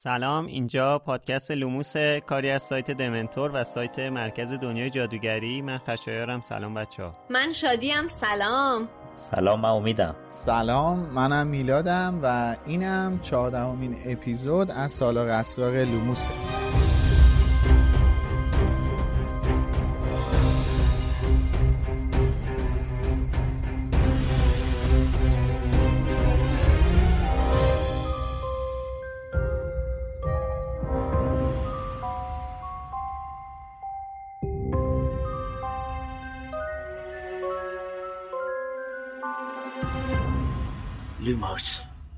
سلام اینجا پادکست لوموس کاری از سایت دمنتور و سایت مرکز دنیای جادوگری. من خشایارم. سلام بچه ها من شادیم. سلام. سلام من امیدم. سلام منم میلادم و اینم چهاردهمین اپیزود از سالار اسرار لوموسه.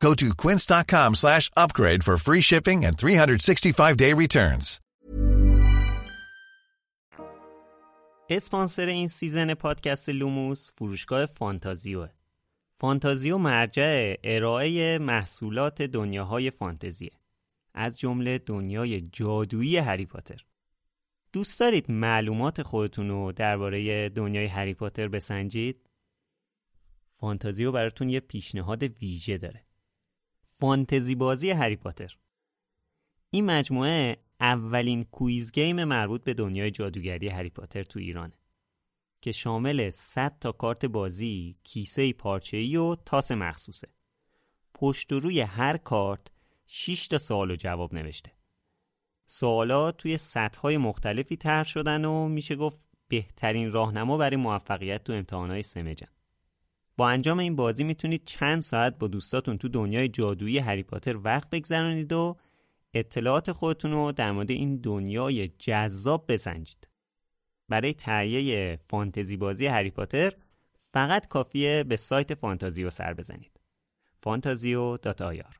Go to quince.com slash upgrade for free shipping and 365-day returns. اسپانسر این سیزن پادکست لوموس فروشگاه فانتازیوه. فانتازیو مرجع ارائه محصولات دنیاهای فانتزیه. از جمله دنیای جادویی هری پاتر. دوست دارید معلومات خودتون رو درباره دنیای هری پاتر بسنجید؟ فانتازیو براتون یه پیشنهاد ویژه داره. فانتزی بازی هری پاتر این مجموعه اولین quiz game مربوط به دنیای جادوگری هری پاتر تو ایرانه که شامل 100 تا کارت بازی، کیسه پارچه‌ای و تاس مخصوصه. پشت و روی هر کارت 6 تا سوال و جواب نوشته. سوالا توی سطح‌های مختلفی طرح شدن و میشه گفت بهترین راهنما برای موفقیت تو امتحانات سمجن. با انجام این بازی می‌تونید چند ساعت با دوستاتون تو دنیای جادویی هری پاتر وقت بگذرانید و اطلاعات خودتون رو در مورد این دنیای جذاب بسنجید. برای تهیه فانتزی بازی هری پاتر فقط کافیه به سایت فانتازیو سر بزنید. فانتازیو dot ir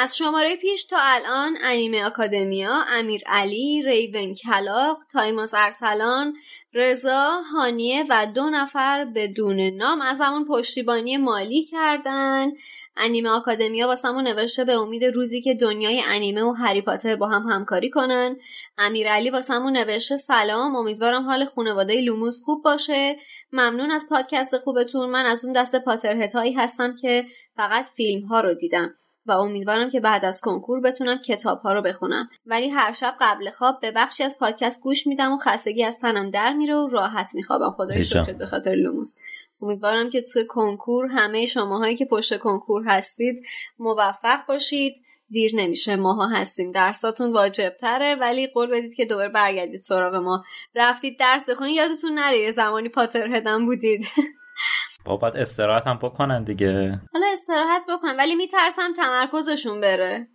از شماره پیش تا الان انیمه آکادمیا، امیر علی، ریونکلا، تایماس ارسلان، رضا هانیه و دو نفر بدون نام ازمون پشتیبانی مالی کردن. انیمه آکادمیا واسمون نوشته به امید روزی که دنیای انیمه و هری پاتر با هم همکاری کنن. امیرعلی واسمون نوشته سلام امیدوارم حال خانواده لوموس خوب باشه. ممنون از پادکست خوبتون. من از اون دست Potterhead هایی هستم که فقط فیلم ها رو دیدم. و امیدوارم که بعد از کنکور بتونم کتاب ها رو بخونم. ولی هر شب قبل خواب به بخشی از پادکست گوش میدم و خستگی از تنم در میره و راحت میخوابم. خدای شکرت به خاطر لوموس. امیدوارم که توی کنکور همه شماهایی که پشت کنکور هستید موفق باشید. دیر نمیشه ماها هستیم. درساتون واجب تره ولی قول بدید که دوباره برگردید سراغ ما. رفتید درس بخونید یادتون نره زمانی پاتر هدم بودید. باید استراحت هم بکنن دیگه. حالا استراحت بکن ولی میترسم تمرکزشون بره.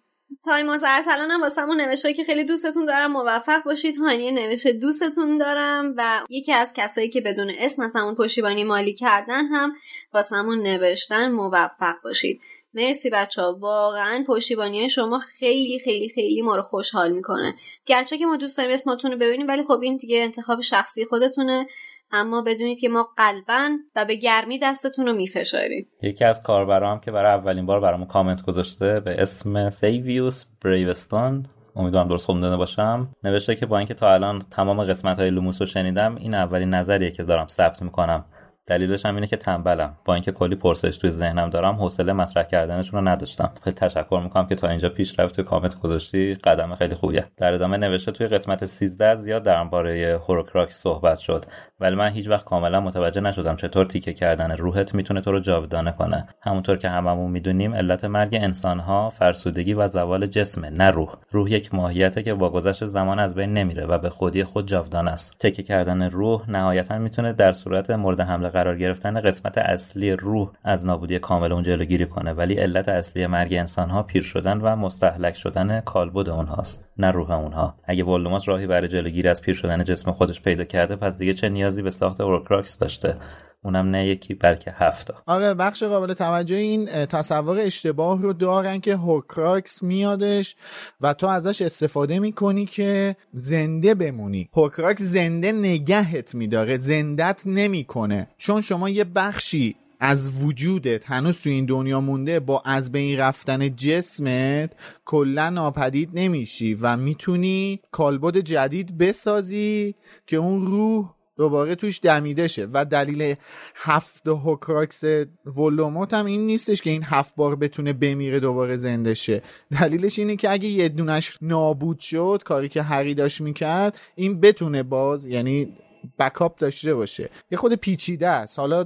تایموز ارسلان هم واسمون نوشته که خیلی دوستتون دارم موفق باشید. هانیه نوشته دوستتون دارم و یکی از کسایی که بدون اسم از پشتیبانی مالی کردن هم واسمون نوشتن موفق باشید. مرسی بچه ها واقعا پشتیبانی شما خیلی خیلی خیلی ما رو خوشحال می‌کنه. گرچه که ما دوست داریم اسماتون رو ببینیم ولی خب این دیگه انتخاب شخصی خودتونه. اما بدونید که ما قلبا و به گرمی دستتون رو میفشاریم. یکی از کاربرام که برای اولین بار برامون کامنت گذاشته به اسم سیویوس بریوستون امیدوارم درست خونده باشم. نوشته که با اینکه تا الان تمام قسمت های لوموس رو شنیدم این اولین نظریه که دارم ثبت می‌کنم. دلیلش هم اینه که تنبلم. با اینکه کلی پرسش توی ذهنم دارم حوصله مطرح کردنشون رو نداشتم. خیلی تشکر می‌کنم که تا اینجا پیش رفت توی کامنت گذاشتی. قدم خیلی خوبیه. در ادامه نوشته توی قسمت 13 زیاد درباره هوروکراک صحبت شد. ولی من هیچ وقت کاملا متوجه نشدم چطور تیکه کردن روحت می‌تونه تو رو جاودانه کنه. همونطور که هممون می‌دونیم علت مرگ انسانها فرسودگی و زوال جسمه نه روح. روح یک ماهیته که با گذشت زمان از بین نمیره و به خودی خود جاودانه است. تکه کردن روح نهایتا می‌تونه در صورت مورد حمله قرار گرفتن قسمت اصلی روح از نابودی کامل اون جلوگیری کنه. ولی علت اصلی مرگ انسانها پیر شدن و مستحلک شدن کالبد اونهاست. نه روح اونها. اگه ولدمورت راهی برای جلوگیری از پیر شدن جسم خودش پیدا کرده پس دیگه چه نیازی به ساخت Horcrux داشته؟ اونم نه یکی بلکه هفتا آره بخش قابل توجه این تصور اشتباه رو دارن که Horcrux میادش و تو ازش استفاده می‌کنی که زنده بمونی. Horcrux زنده نگهت میداره زندت نمی‌کنه. چون شما یه بخشی از وجودت هنوز تو این دنیا مونده با از بین رفتن جسمت کلا ناپدید نمیشی و می‌تونی کالبد جدید بسازی که اون روح دوباره توش دمیده شه. و دلیل هفت Horcrux ولدمورت هم این نیستش که این هفت بار بتونه بمیره دوباره زنده شه. دلیلش اینه که اگه یه دونش نابود شد کاری که هری داشت می‌کرد این بتونه باز یعنی backup داشته باشه. یه خورده پیچیده است. حالا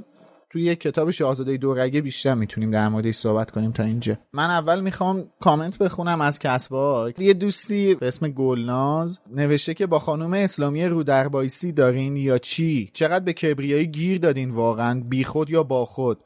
توی یک کتاب شاهزاده دورگه بیشتر می‌تونیم در موردش صحبت کنیم تا اینجا. من اول می‌خوام کامنت بخونم از کست‌باکس یه دوستی به اسم گلناز نوشته که با خانم اسلامی رودربایستی دارین یا چی؟ چقدر به کبریایی گیر دادین واقعا؟ بیخود یا با خود؟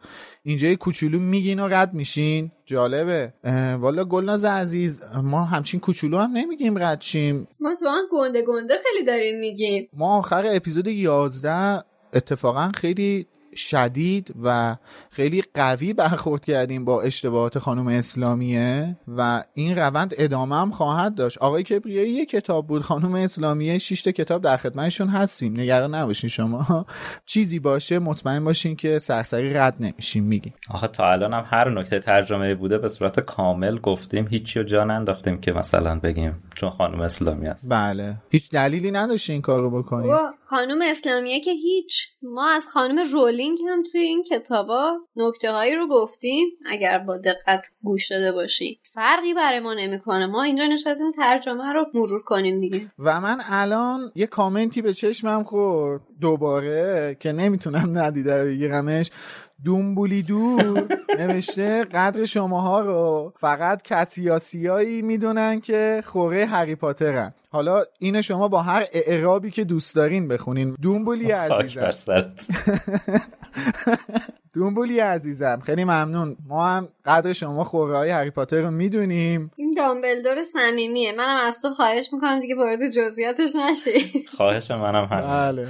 اینجا یه کوچولو میگین و رد میشین. جالبه. والا گلناز عزیز ما همچین کوچولو هم نمیگیم رد شیم. ما تو گنده گنده خیلی داریم میگیم. ما آخر اپیزود 11 اتفاقا خیلی شدید و خیلی قوی برخورد کردیم با اشتباهات خانم اسلامیه و این روند ادامه هم خواهد داشت. آقای کبریایی یه کتاب بود خانم اسلامیه شش کتاب در خدمتشون هستیم. نگران نباشین شما. چیزی باشه مطمئن باشین که سرسری رد نمیشیم. میگیم. آخه تا الان هم هر نکته ترجمه بوده به صورت کامل گفتیم هیچی رو جا ننداختیم که مثلا بگیم چون خانم اسلامی است بله. هیچ دلیلی نداشته این کارو بکنیم خانم اسلامیه که هیچ. ما از خانم رولینگ هم توی این کتابا نکته هایی رو گفتیم. اگر با دقت گوش داده باشی. فرقی برای ما نمی‌کنه. ما اینجا نشستیم ترجمه رو مرور کنیم دیگه. و من الان یه کامنتی به چشمم خورد دوباره که نمی‌تونم ندیده بگیرمش. دومبولی دور نوشته قدر شماها رو. فقط کسیاسیایی می‌دونن که خوره هری پاترن. حالا این شما با هر اعرابی که دوست دارین بخونین. دومبولی عزیزم. دومبولی عزیزم. خیلی ممنون. ما هم قدر شما خوره های هری پاتر رو می‌دونیم. این دامبلدور صمیمیه. منم از تو خواهش می‌کنم دیگه وارد جزئیاتش نشی. خواهش منم همین بله.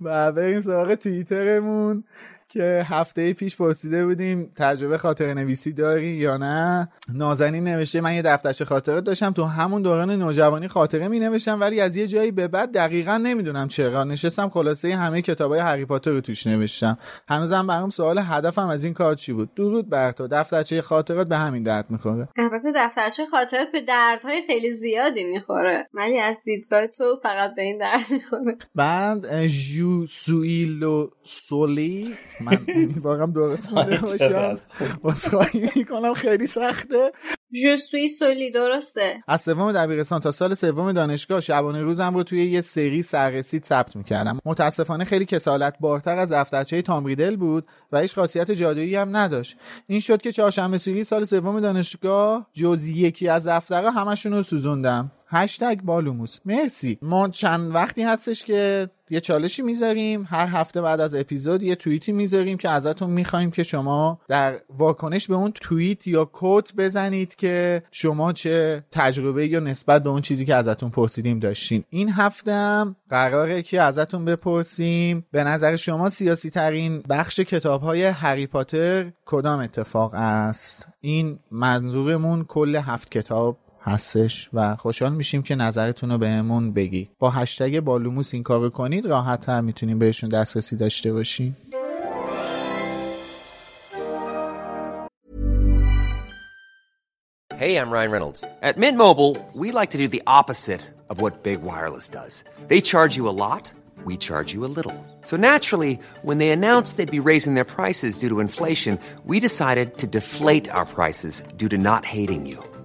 و بریم سراغ توییترمون. که هفته پیش پرسیده بودیم تجربه خاطر نویسی داری یا نه؟ نازنین نوشته من یه دفترچه خاطره داشتم تو همون دوران نوجوانی خاطره می نوشتم ولی از یه جایی به بعد دقیقا نمی‌دونم چرا. نشستم خلاصه همه کتابای هری پاتر رو توش نوشتم. هنوزم برام سوال هدفم از این کار چی بود؟ درود بر تو دفترچه خاطرات به همین درد می‌خوره. البته دفترچه خاطرات به دردهای خیلی زیادی می‌خوره ولی از دیدگاه تو فقط به این درد می‌خوره. بعد جو سویلو سولی من امیدوارم درست بوده باشم. خواهی می‌کنم خیلی سخته. جسوی سولی درسته. از سوم دبیرستان تا سال سوم دانشگاه شبانه روزم رو توی یه سری سررسید ثبت می‌کردم. متاسفانه خیلی کسالت بارتر از دفترچه تامریدل بود و هیچ خاصیت جادویی هم نداشت. این شد که چهارشنبه سوری سال سوم دانشگاه جز یکی از دفترها همشون رو سوزوندم. هشتگ بالوموس. مرسی. ما چند وقتی هستش که یه چالشی می‌ذاریم هر هفته بعد از اپیزود یه توییتی می‌ذاریم که ازتون می‌خوایم که شما در واکنش به اون توییت یا کوت بزنید که شما چه تجربه یا نسبت به اون چیزی که ازتون پرسیدیم داشتین. این هفته هم قراره که ازتون بپرسیم به نظر شما سیاسی ترین بخش کتاب های هری پاتر کدام اتفاق است؟ این منظورمون کل هفت کتاب هستش و خوشحال میشیم که نظرتون رو بهمون بگید با هشتگ بالوموس این کارو کنید راحت هم می‌تونیم بهشون دسترسی داشته باشیم Hey, I'm Ryan Reynolds. At Mint Mobile, we like to do the opposite of what Big Wireless does. They charge you a lot, we charge you a little. So naturally, when they announced they'd be raising their prices due to inflation, we decided to deflate our prices due to not hating you.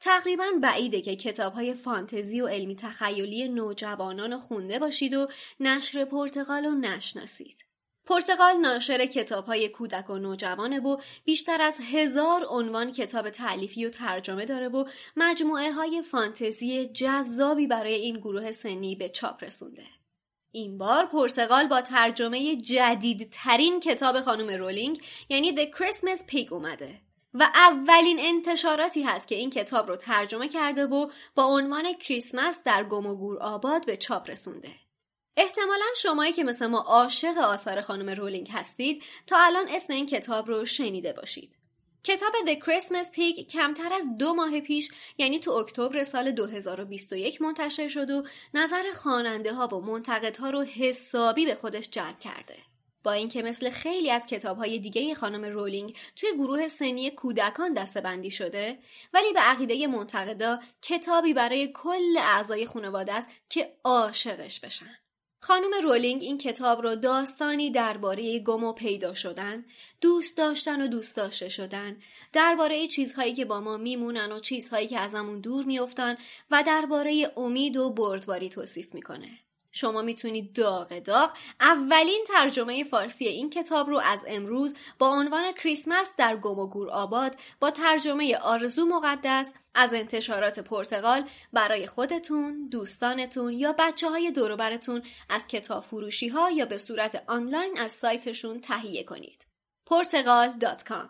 تقریبا بعیده که کتاب های فانتزی و علمی تخیلی نوجوانان رو خونده باشید و نشر پرتغال رو نشناسید. پرتغال ناشر کتاب های کودک و نوجوانه و بیشتر از هزار عنوان کتاب تعلیفی و ترجمه داره و مجموعه های فانتزی جذابی برای این گروه سنی به چاپ رسونده. این بار پرتغال با ترجمه جدیدترین کتاب خانم رولینگ یعنی The Christmas Pig اومده و اولین انتشاراتی هست که این کتاب رو ترجمه کرده و با عنوان کریسمس در گم و گور آباد به چاپ رسونده. احتمالا شمایی که مثل ما عاشق آثار خانم رولینگ هستید تا الان اسم این کتاب رو شنیده باشید. کتاب The Christmas Pig کمتر از دو ماه پیش یعنی تو اکتبر سال 2021 منتشر شد و نظر خواننده ها و منتقدها رو حسابی به خودش جلب کرده. با اینکه مثل خیلی از کتابهای دیگه خانم رولینگ توی گروه سنی کودکان دستبندی شده ولی به عقیده منتقدا کتابی برای کل اعضای خانواده است که عاشقش بشن. خانم رولینگ این کتاب را داستانی درباره گم و پیدا شدن، دوست داشتن و دوست داشته شدن، درباره چیزهایی که با ما میمونن و چیزهایی که ازمون دور میافتن و درباره امید و بردباری توصیف می‌کنه. شما می‌تونید داغ داغ اولین ترجمه فارسی این کتاب رو از امروز با عنوان کریسمس در گم و گور آباد با ترجمه آرزو مقدس از انتشارات پرتغال برای خودتون، دوستانتون یا بچه های دوروبرتون از کتاب فروشی ها یا به صورت آنلاین از سایتشون تهیه کنید. پرتغال.com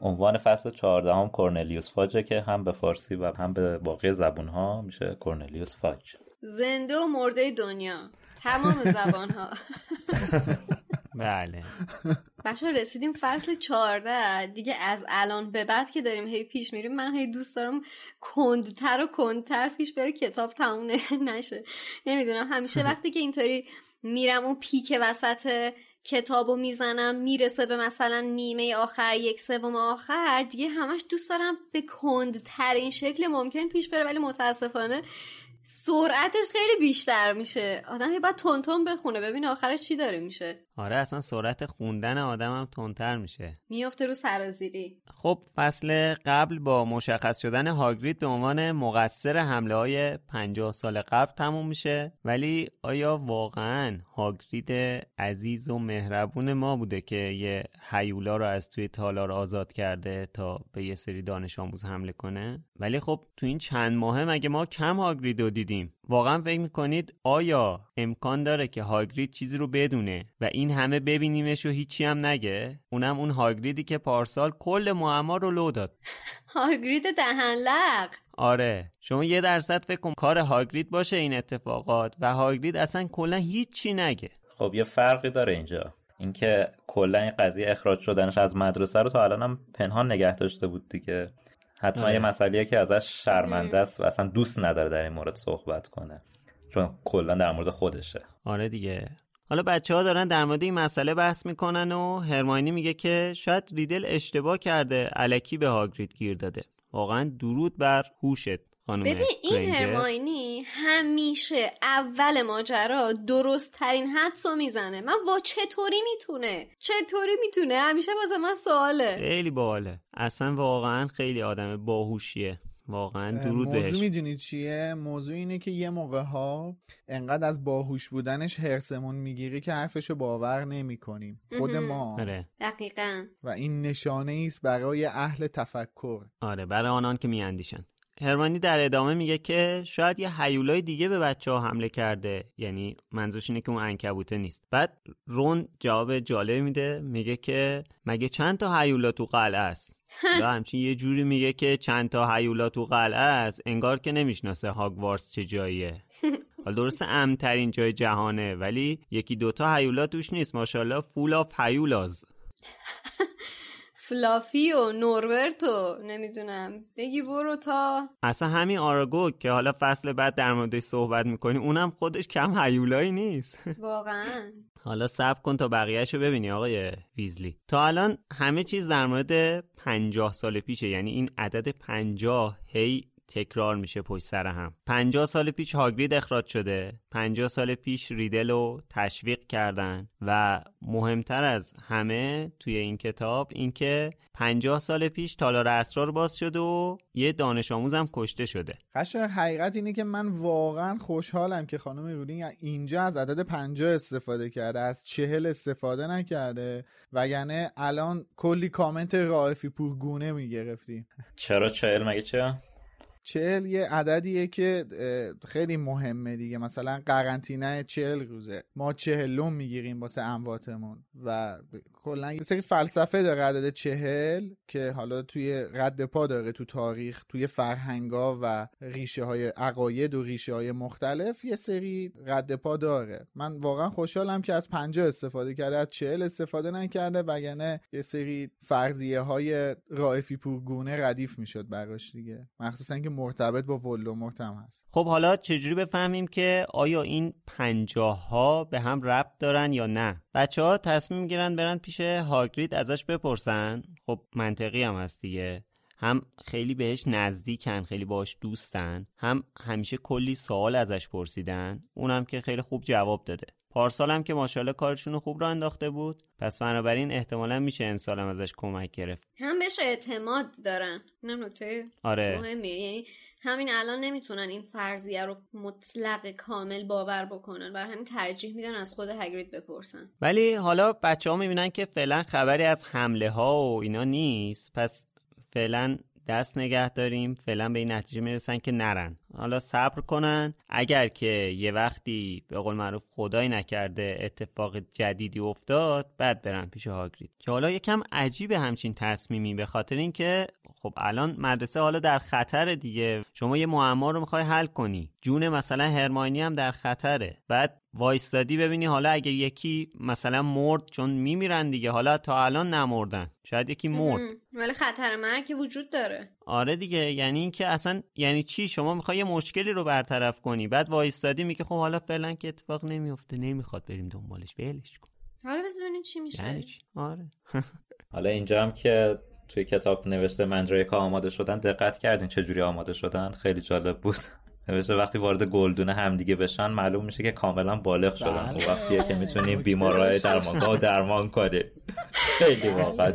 عنوان فصل چهاردهم کورنلیوس فاجه که هم به فارسی و هم به باقی زبون ها میشه کورنلیوس فاج. زنده و مرده دنیا. تمام زبان ها بله. بچه رسیدیم فصل چهارده. دیگه از الان به بعد که داریم هی پیش میریم من هی دوست دارم کندتر و کندتر پیش بره کتاب تموم نشه. نمی‌دونم همیشه وقتی که اینطوری میرم اون پیک وسط کتابو می‌زنم می‌رسه به مثلا نیمه آخر یک سوم آخر دیگه همش دوست دارم به کندترین شکل ممکن پیش بره ولی متاسفانه سرعتش خیلی بیشتر میشه. آدم باید تون بخونه. ببین آخرش چی داره میشه. آره اصلا سرعت خوندن آدم هم تندتر میشه. میفته رو سرازیری. خب فصل قبل با مشخص شدن هاگرید به عنوان مقصر حمله های 50 سال قبل تموم میشه. ولی آیا واقعا هاگرید عزیز و مهربون ما بوده که یه هیولا رو از توی تالار آزاد کرده تا به یه سری دانش آموز حمله کنه؟ ولی خب تو این چند ماه مگه ما کم هاگرید رو دیدیم. واقعا فکر می‌کنید آیا امکان داره که هاگرید چیزی رو بدونه و این همه ببینیمش و هیچی هم نگه؟ اونم اون هاگریدی که پارسال کل معما رو لو داد. هاگرید دهنلق آره. شما یه درصد فکر کن کار هاگرید باشه این اتفاقات و هاگرید اصلا کلا هیچی نگه. خب یه فرقی داره اینجا. اینکه کلا این قضیه اخراج شدنش از مدرسه رو تا الان هم پنهان نگه داشته بود دیگه. حتما آره. یه مسئله که ازش شرمنده است و اصلا دوست نداره در این مورد صحبت کنه. چون کلا در مورد خودشه. آره دیگه. حالا بچه ها دارن در مورد این مسئله بحث می‌کنن و هرماینی میگه که شاید ریدل اشتباه کرده علکی به هاگرید گیر داده. واقعا درود بر هوشت. خانم ببین این. هرماینی همیشه اول ماجرا درست ترین حدس رو می‌زنه. من وا چطوری می‌تونه؟ چطوری می‌تونه؟ همیشه واسه من سواله. خیلی باحاله. اصلا واقعا خیلی آدم باهوشیه. واقعا درود موضوع بهش. می‌دونید چیه؟ موضوع اینه که یه موقع ها انقدر از باهوش بودنش هرسمون می‌گیری که حرفشو باور نمی کنیم خود. ما. آره. دقیقا. و این نشانه است برای اهل تفکر. آره برای آنان که میاندیشن. هرمانی در ادامه میگه که شاید یه حیولای دیگه به بچه ها حمله کرده. یعنی منظورش اینه که اون انکبوته نیست. بعد رون جواب جالب میده. میگه که مگه چند تا حیولا تو قلعه است؟ یا همچین یه جوری میگه که چند تا حیولا تو قلعه است. انگار که نمی‌شناسه هاگوارس چه جاییه. حالا درسته امترین جای جهانه ولی یکی دوتا حیولا توش نیست. ماشاءالله فول آف حیولاز فلافی و نوربرتو نمی‌دونم. بگی برو تا. اصلا همین آراگو که حالا فصل بعد در موردش صحبت می‌کنیم اونم خودش کم هیولایی نیست. واقعا. حالا صبر کن تا بقیهش رو ببینی آقای ویزلی. تا الان همه چیز در مورد پنجاه سال پیشه یعنی این عدد پنجاه هی تکرار میشه پشت سر هم. 50 سال پیش هاگرید اخراج شده. 50 سال پیش ریدل رو تشویق کردن و مهمتر از همه توی این کتاب اینکه 50 سال پیش تالار اسرار باز شده و یه دانش آموزم کشته شده. قشنگ حقیقت اینه که من واقعا خوشحالم که خانم رولینگ اینجا از عدد 50 استفاده کرده از چهل استفاده نکرده وگرنه الان کلی کامنت رائفی پورگونه می‌گرفتیم چرا چهل؟ مگه چه؟ چهل یه عددیه که خیلی مهمه دیگه. مثلا قرنطینه چهل روزه. ما چهلم می‌گیریم واسه امواتمون و کلا یه سری فلسفه داره عدد چهل که حالا توی رد پا داره تو تاریخ توی فرهنگا و ریشه های عقاید و ریشه های مختلف یه سری رد پا داره. من واقعا خوشحالم که از پنجاه استفاده کرده از چهل استفاده نکرده وگرنه یه سری فرضیه های رائفی پورگونه ردیف می‌شد براش دیگه. مخصوصا که مرتبط با ولومورت هم هست. خب حالا چجوری بفهمیم که آیا این پنجاه ها به هم ربط دارن یا نه؟ بچه ها تصمیم گیرن برن پیش هاگرید ازش بپرسن؟ خب منطقی هم هست دیگه. هم خیلی بهش نزدیکن خیلی باش دوستن. هم همیشه کلی سوال ازش پرسیدن. اونم که خیلی خوب جواب داده. پارسال هم که ماشاءالله کارشون خوب را انداخته بود. پس بنابراین احتمالا میشه امسال هم ازش کمک گرفت. هم بهش اعتماد دارن. اینم نکته آره. مهمیه. یعنی همین الان نمی‌تونن این فرضیه رو مطلق کامل باور بکنن. بر همین ترجیح میدن از خود هگرید بپرسن. ولی حالا بچه ها می‌بینن که فعلا خبری از حمله ها و اینا نیست. پس فعلا دست نگه داریم فعلا به این نتیجه می‌رسن که نرن. حالا صبر کنن. اگر که یه وقتی به قول معروف خدای نکرده اتفاق جدیدی افتاد بعد برن پیش هاگرید. که حالا یکم عجیبه همچین تصمیمی به خاطر اینکه خب الان مدرسه حالا در خطر دیگه. شما یه معما رو می‌خوای حل کنی. جون مثلا هرماینی هم در خطره. بعد وایستادی ببینی حالا اگه یکی مثلا مرد چون میمیرن دیگه. حالا تا الان نمردن. شاید یکی مرد. ولی خطر مرگ که وجود داره. آره دیگه. یعنی اینکه اصلا یعنی چی؟ شما می‌خوای یه مشکلی رو برطرف کنی. بعد وایستادی میگه خب حالا فعلا که اتفاق نمیفته نمی‌خواد بریم دنبالش. ولش کن. حالا بس ببینیم چی میشه. یعنی چی؟ آره. حالا اینجا هم که توی کتاب نوشته منجریکا آماده شدن دقت کردین چجوری آماده شدن؟ خیلی جالب بود. نوشته وقتی وارد گلدون همدیگه بشن معلوم میشه که کاملا بالغ شدن. بله. و وقتیه که می‌تونیم بیمارای درمانگاه درمان کنیم. خیلی واقعا.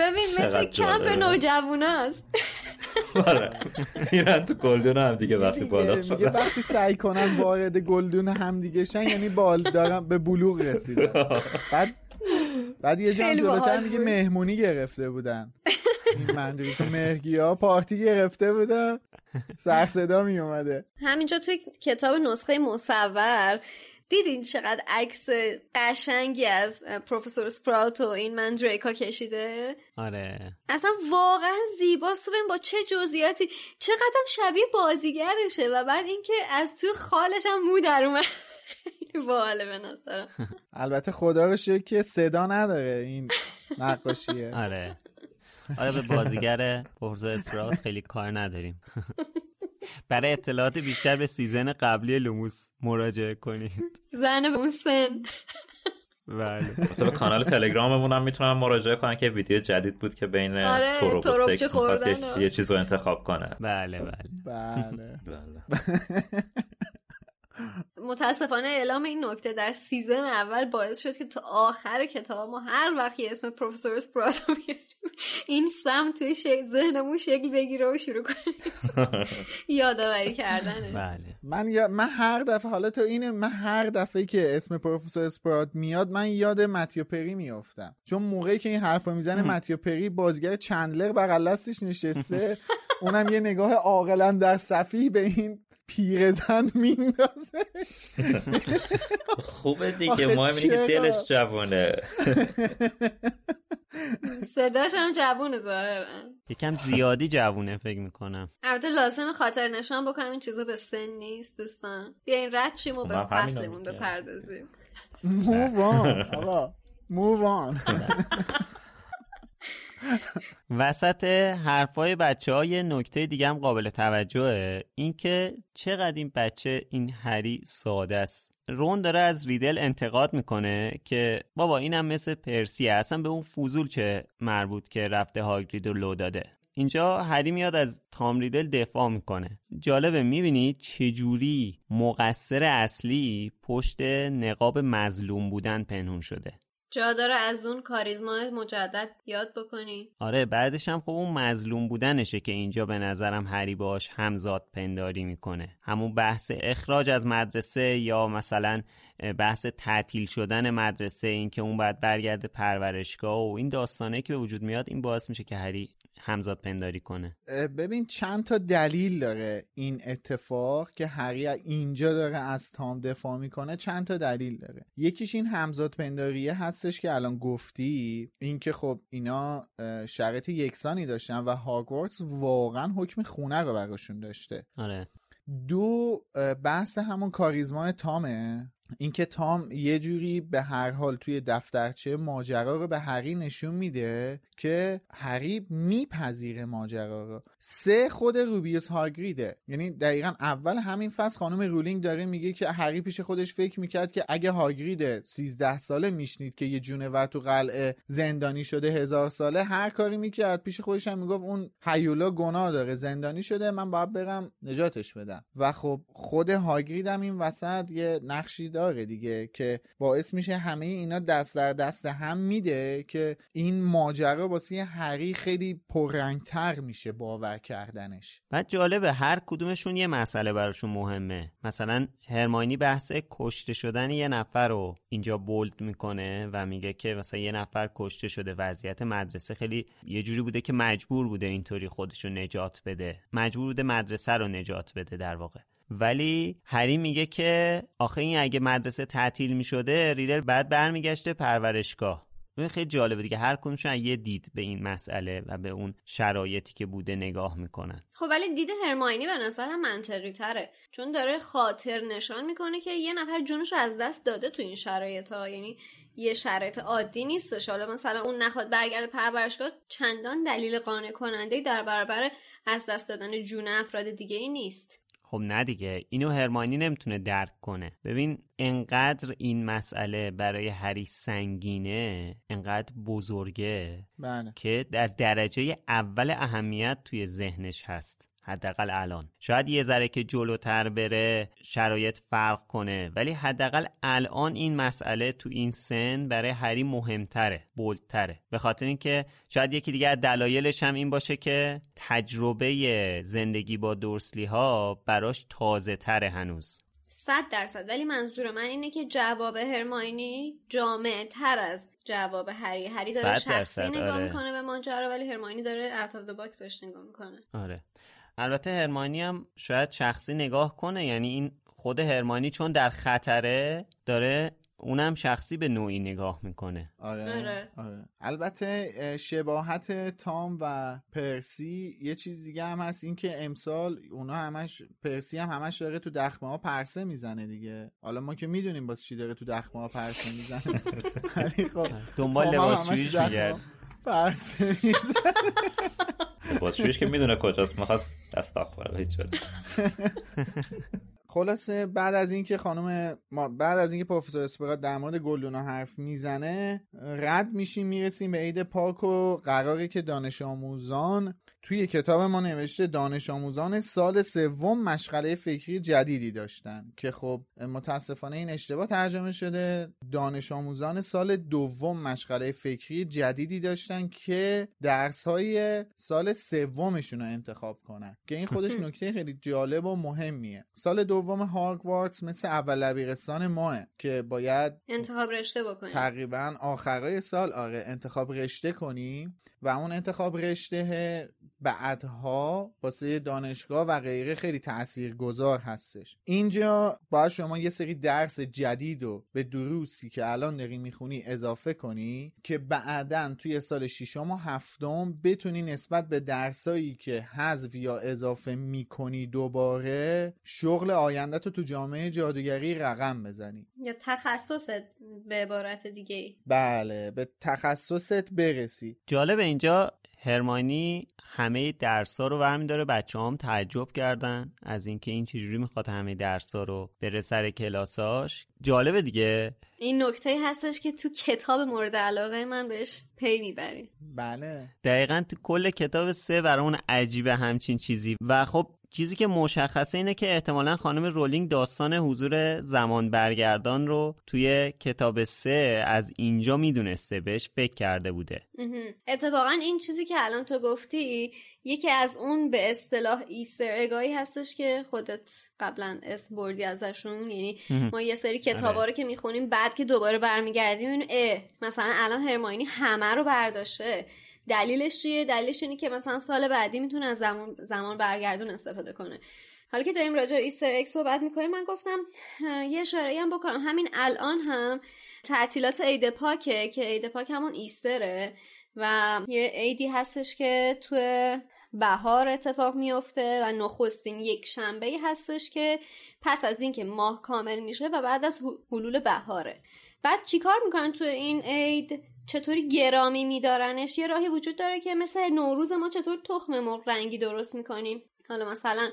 ببین مثل چقدر کمپ. نوجواناست آره. میرن تو گلدون همدیگه وقتی بالغ دیگه میگه شدن. وقتی سعی کنن وارد گلدون هم دیگه شن یعنی بال دارن به بلوغ رسیدن. بعد بعد یه جمع جلوتر میگه. مهمونی گرفته بودن. این منظوری تو مرگی ها پارتی گرفته بودن. سر صدا می اومده همینجا توی کتاب نسخه مصور دیدین چقدر عکس قشنگی از پروفسور سپرات و این مندریکا کشیده؟ آره. اصلا واقعا زیباست تو ببین با چه جزئیاتی. چقدر شبیه بازیگرشه و بعد اینکه از توی خالش هم مو در اومد. خیلی باحاله به نظرم. البته خدا رو شکر که صدا نداره. این نقاشیه. آره. آره به بازیگر پروفسور اسپرات خیلی کار نداریم. برای اطلاعات بیشتر به سیزن قبلی لوموس مراجعه کنید. زن به اون سن. بله. به کانال تلگراممون هم می‌تونن مراجعه کنن که ویدیو جدید بود که بین آره، تروب و سکس یه- یه چیز رو انتخاب کنه. بله بله. بله. بله. متاسفانه اعلام این نکته در season اول باعث شد که تا آخر کتاب ما هر وقت یه اسم پروفسور اسپراتو بیاریم این سم توی ذهنمون شکل بگیره و شروع کنیم. یادآوری کردنش. بله. من یا من هر دفعه حالا تو اینه من هر دفعه که اسم پروفسور اسپرات میاد من یاد متیو پری میافتم. چون موقعی که این حرفا می‌زنه متیو پری بازیگر چندلر بغل دستش نشسته. اونم یه نگاه عاقلا در صفیح به این پیرزن میندازه. خوبه دیگه اینه که؟ دلش جوانه. صداش هم جوونه ظاهرا. یکم زیادی جوونه فکر می‌کنم. البته لازم خاطر نشان بکنم این چیزا به سن نیست دوستان. بیاین رد شیم و خب به فصلمون. بپردازیم. مووان آقا. مووان وسط حرفای بچه های نکته دیگه هم قابل توجهه. اینکه چقدر این بچه این هری ساده است. رون داره از ریدل انتقاد می‌کنه که بابا اینم مثل پرسیه اصلا به اون فوزول چه مربوط که رفته هاگرید رو لو داده. اینجا هری میاد از تام ریدل دفاع می‌کنه. جالبه می‌بینی چجوری مقصر اصلی پشت نقاب مظلوم بودن پنهون شده. جا داره از اون کاریزما مجدد یاد بکنی. آره بعدش هم خب اون مظلوم بودنشه که اینجا به نظرم هری باش همزاد پنداری می‌کنه. همون بحث اخراج از مدرسه یا مثلا بحث تعطیل شدن مدرسه اینکه اون بعد برگرده پرورشگاه و این داستانه که به وجود میاد این باعث میشه که هری همزاد پنداری کنه. ببین چند تا دلیل داره این اتفاق که هری اینجا داره از تام دفاع می‌کنه چند تا دلیل داره. یکیش این همزاد پنداریه هستش که الان گفتی اینکه خب اینا شرایط یکسانی داشتن و هاگوارتس واقعا حکم خونه رو براشون داشته. آره. دو بحث همون کاریزما تامه. اینکه تام یه جوری به هر حال توی دفترچه ماجرا رو به هری نشون میده که هری میپذیره ماجرا رو. سه خود روبیوس هاگریده یعنی دقیقا اول همین فصل خانم رولینگ داره میگه که هری پیش خودش فکر می‌کرد که اگه هاگرید 13 ساله میشنید که یه جونور تو قلعه زندانی شده هزار ساله هر کاری می‌کرد. پیش خودش هم می‌گفت اون هیولا گناه داره زندانی شده من باید برم نجاتش بدم. و خب خود هاگرید هم این وسط یه نقشی داره دیگه که باعث میشه همه اینا دست در دست هم میده که این ماجرا واسه هری خیلی پررنگتر میشه باور کردنش. بعد جالبه هر کدومشون یه مسئله براشون مهمه. مثلا هرماینی بحث کشته شدن یه نفر رو اینجا بولد می‌کنه و میگه که مثلا یه نفر کشته شده وضعیت مدرسه خیلی یه جوری بوده که مجبور بوده اینطوری خودش رو نجات بده. مجبور بوده مدرسه رو نجات بده در واقع. ولی هری میگه که آخه این اگه مدرسه تعطیل می‌شده ریدل بعد برمیگشته پرورشگاه. این خیلی جالبه دیگه هر کدومشون یه دید به این مسئله و به اون شرایطی که بوده نگاه می‌کنن. خب ولی دید هرماینی به نظرم منطقی تره چون داره خاطر نشان می‌کنه که یه نفر جونش رو از دست داده تو این شرایط ها یعنی یه شرایط عادی نیستش. حالا مثلا اون نخواد برگرده پرورشگاه چندان دلیل قانع کننده در برابر از دست دادن جون افراد دیگه ای نیست. خب نه دیگه اینو هرمانی نمی‌تونه درک کنه. ببین انقدر این مسئله برای هری سنگینه انقدر بزرگه بله. که در درجه اول اهمیت توی ذهنش هست. حداقل الان. شاید یه ذره که جلوتر بره شرایط فرق کنه ولی حداقل الان این مسئله تو این سن برای هری مهمتره بولتره به خاطر اینکه شاید یکی دیگه از دلایلش هم این باشه که تجربه زندگی با دورسلی ها براش تازه تره هنوز. صد درصد. ولی منظور من اینه که جواب هرماینی جامع تر از جواب هری. هری داره شخصی نگاه آره. می‌کنه به ماجرا ولی هرماینی داره out of box بهش نگاه می‌کنه. آره. البته هرماینی هم شاید شخصی نگاه کنه یعنی این خود هرماینی چون در خطره داره اونم شخصی به نوعی نگاه می‌کنه. آره آره. آره. البته اه، شباهت تام و پرسی یه چیز دیگه هم هست این که امسال اونا همش پرسی هم همش داره تو دخمه ها پرسه می‌زنه دیگه. حالا ما که می‌دونیم باز چی داره تو دخمه ها پرسه می‌زنه. ولی خب دنبال دخمه میگرد. پرسه می‌زنه. بازجویش که می‌دونه کجاست می‌خواست استغفر هیچ. خلاصه بعد از اینکه خانم ما بعد از اینکه پروفسور اسپرات در مورد گلدونا حرف می‌زنه رد میشیم می‌رسیم به عید پاک و قراره که دانش آموزان توی کتاب ما نوشته دانش آموزان سال سوم مشغله فکری جدیدی داشتن که خب متاسفانه این اشتباه ترجمه شده. دانش آموزان سال دوم مشغله فکری جدیدی داشتن که درس های سال سومشون رو انتخاب کنن. که این خودش نکته خیلی جالب و مهمیه. سال دوم هاگوارتس مثل اول دبیرستان ماه که باید انتخاب رشته بکنیم. تقریبا آخرای سال آره انتخاب رشته کنی و اون انتخاب رشته بعدها واسه دانشگاه و غیره خیلی تأثیر گذار هستش. اینجا باید شما یه سری درس جدید رو به دروسی که الان داری می‌خونی اضافه کنی که بعدا توی سال ششم و هفتم بتونی نسبت به درسایی که حذف یا اضافه می‌کنی دوباره شغل آینده تو تو جامعه جادوگری رقم بزنی. یا تخصصت به عبارت دیگه بله به تخصصت برسی. جالب اینجا هرمانی همه درسا رو برمی داره بچه هم تعجب کردن از اینکه این چجوری می‌خواد همه درسا رو بره سر کلاساش جالبه دیگه. این نکته هستش که تو کتاب مورد علاقه من بهش پی می‌بریم. بله. دقیقا تو کل کتاب سه برامون عجیبه همچین چیزی. و خب چیزی که مشخصه اینه که احتمالا خانم رولینگ داستان حضور زمان برگردان رو توی کتاب سه از اینجا می‌دونسته بهش فکر کرده بوده. اتفاقا این چیزی که الان تو گفتی یکی از اون به اصطلاح ایستر اگایی هستش که خودت قبلا اسم بردی ازشون. یعنی ما یه سری کتابا رو که می‌خونیم بعد که دوباره برمیگردیم اه مثلا الان هرماینی همه رو برداشته. دلیلش چیه؟ دلیلش اینه که مثلا سال بعدی می‌تونه از زمان زمان برگردون استفاده کنه. حالا که داریم راجع به ایستر اکس صحبت می‌کنیم من گفتم یه اشاره هم بکنم. همین الان هم تعطیلات عید پاکه که عید پاک همون ایستره و یه عیدی هستش که تو بهار اتفاق میفته و نخستین یک شنبه هستش که پس از اینکه ماه کامل میشه و بعد از حلول بهاره. بعد چیکار می‌کنن تو این عید؟ چطوری گرامی میدارنش؟ یه راهی وجود داره که مثل نوروز ما چطور تخم مرغ رنگی درست می‌کنیم. حالا مثلا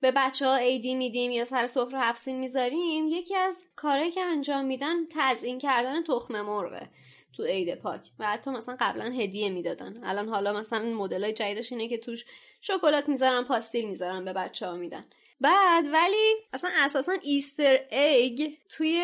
به بچه ها عیدی میدیم یا سر سفره هفسین می‌ذاریم یکی از کارهایی که انجام میدن تزیین کردن تخم مرغه تو عید پاک. و حتی مثلا قبلا هدیه می‌دادن. الان حالا مثلا مدل جدیدش اینه که توش شکلات می‌ذارن پاستیل می‌ذارن به بچه ها میدن. بعد ولی اصلا اساسا ایستر ایگ توی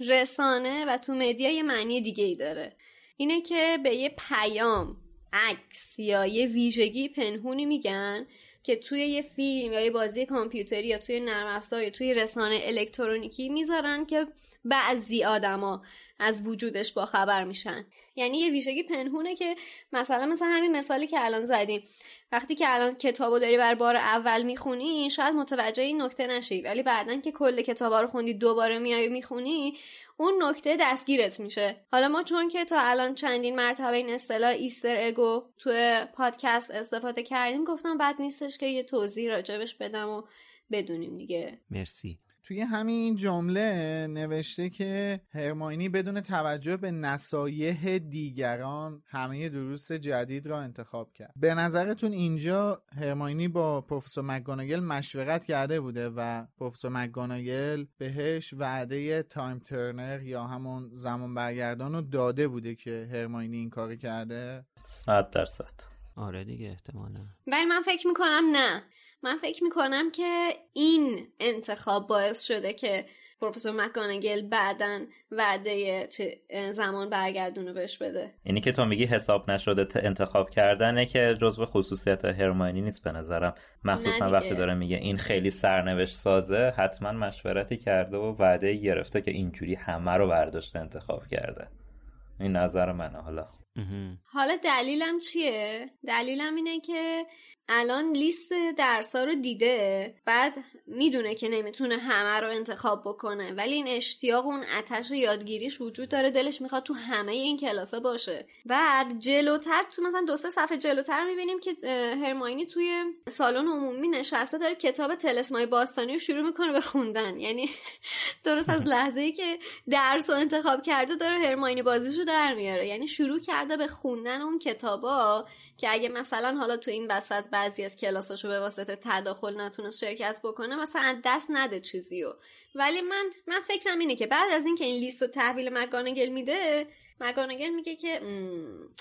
رسانه و تو مدیا یه معنی دیگه ای داره. اینه که به یه پیام عکس یا یه ویژگی پنهونی میگن که توی یه فیلم یا یه بازی کامپیوتری یا توی نرم افزار یا توی رسانه الکترونیکی می‌ذارن که بعضی آدما از وجودش با خبر میشن. یعنی یه ویژگی پنهونه که مثلا مثلا همین مثالی که الان زدیم. وقتی که الان کتابو داری بر بار اول می‌خونی شاید متوجه این نکته نشی. ولی بعدا که کل کتابا رو خوندی دوباره میای می‌خونی اون نکته دستگیرت میشه. حالا ما چون که تا الان چندین مرتبه این اصطلاح Easter egg و تو پادکست استفاده کردیم گفتم بد نیستش که یه توضیح راجبش بدم و بدونیم دیگه. مرسی. توی همین جمله نوشته که هرماینی بدون توجه به نصایح دیگران همه دروس جدید را انتخاب کرد. به نظرتون اینجا هرماینی با پروفسور مکگوناگل مشورت کرده بوده و پروفسور مکگوناگل بهش وعده Time-Turner یا همون زمان برگردان رو داده بوده که هرماینی این کار کرده؟ صد درصد. آره دیگه احتمالا. ولی من فکر می‌کنم نه. من فکر می‌کنم که این انتخاب باعث شده که پروفسور مکانگل بعدا وعده چه زمان برگردونو بهش بده. اینی که تو میگی حساب نشده انتخاب کردنه که جزو خصوصیت هرماینی نیست به نظرم. مخصوصا وقتی داره میگه این خیلی سرنوشت سازه حتما مشورتی کرده و وعده گرفته که اینجوری همه رو برداشته انتخاب کرده. این نظر منه حالا. حالا دلیلم چیه؟ دلیلم اینه که الان لیست درسا رو دیده بعد می‌دونه که نمی‌تونه همه رو انتخاب بکنه ولی این اشتیاق و اون اتش یادگیریش وجود داره دلش می‌خواد تو همه این کلاسا باشه. بعد جلوتر تو مثلا دو سه صفحه جلوتر می‌بینیم که هرماینی توی سالن عمومی نشسته داره کتاب تلسمای باستانی رو شروع می‌کنه به خوندن. یعنی درست از لحظه ای که درس رو انتخاب کرده داره هرماینی بازیش رو در میاره. یعنی شروع کرده به خوندن اون کتابا که اگه مثلا حالا تو این وسط بعضی از کلاساشو به واسطه تداخل نتونست شرکت بکنه مثلا دست نده چیزیو. ولی من من فکرم اینه که بعد از اینکه این لیست رو تحویل مگانگل میده مگانگل میگه که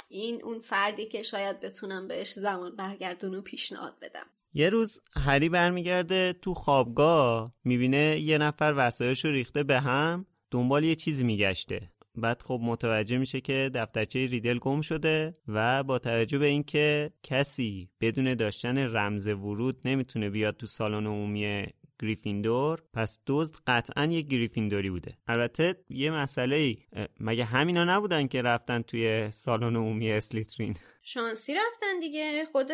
این اون فردی که شاید بتونم بهش زمان برگردون و پیشنهاد بدم. یه روز هری برمیگرده تو خوابگاه می‌بینه یه نفر وسایش رو ریخته به هم دنبال یه چیزی میگشته. بعد خب متوجه میشه که دفترچه ریدل گم شده و با توجه به اینکه کسی بدون داشتن رمز ورود نمی‌تونه بیاد تو سالن عمومی گریفیندور پس دزد قطعا یه گریفیندوری بوده. البته یه مسئله ای مگه همینا نبودن که رفتن توی سالن عمومی اسلیترین شانسی رفتن دیگه. خود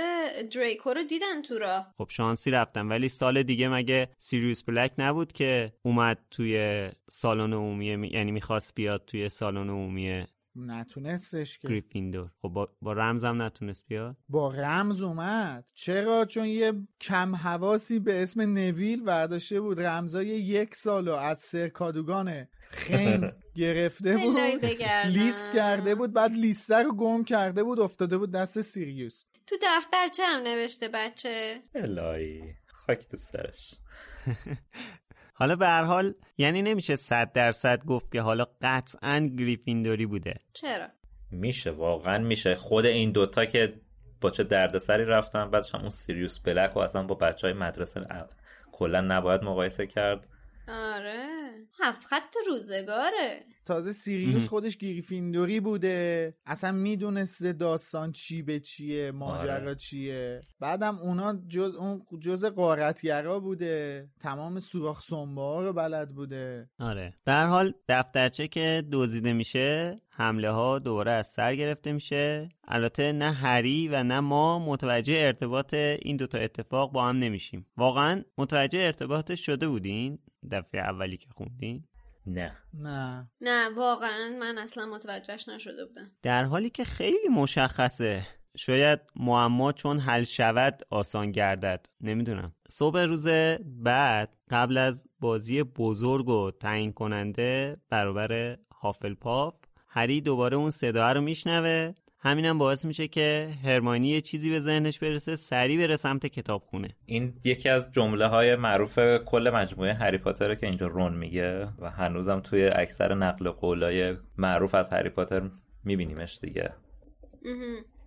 دریکو رو دیدن تو را خب شانسی رفتن ولی سال دیگه مگه سیریوس بلک نبود که اومد توی سالن عمومی یعنی می‌خواست بیاد توی سالن عمومی نتونستش که. گریفیندور. خب با, با رمزم نتونست بیاد؟ با رمز اومد. چرا؟ چون یه کم حواسی به اسم نویل ورداشته بود. رمزای یک سالو از سرکادوگان خیم گرفته بود. لیست کرده بود. بعد لیسته رو گم کرده بود. افتاده بود دست سیریوس. تو دفترچه هم نوشته بچه. الهی. خاک دوسترش حالا به هر حال یعنی نمیشه صد درصد گفت که حالا قطعا گریفیندوری بوده. چرا؟ میشه واقعا میشه. خود این دوتا که با چه دردسری رفتن بعدش هم اون سیریوس بلک و اصلا با بچه های مدرسه کلا نباید مقایسه کرد. آره. هفت خط روزگاره. تازه سیریوس خودش گریفیندوری بوده. اصلا می‌دونسته داستان چی به چیه ماجرا آره. چیه. بعدم اونا جز اون جز قارتگرا بوده. تمام سوراخ سنبه رو بلد بوده. آره. به هر حال دفترچه که دزدیده میشه حمله ها دوباره از سر گرفته میشه. البته نه هری و نه ما متوجه ارتباط این دوتا اتفاق با هم نمیشیم. واقعا متوجه ارتباطش شده بودین؟ دفعه اولی که خوندین نه. نه. نه واقعا من اصلا متوجهش نشده بودم. در حالی که خیلی مشخصه. شاید معما چون حل شود آسان گردد. نمی‌دونم. صبح روز بعد قبل از بازی بزرگ و تعیین کننده برابر هافلپاف هری دوباره اون صدا رو میشنوه همینم باعث میشه که هرمانی یه چیزی به ذهنش برسه سریع بره سمت کتابخونه. این یکی از جمله های معروف کل مجموعه هری پاتر که اینجا رون میگه و هنوزم توی اکثر نقل قولای معروف از هری پاتر میبینیمش دیگه.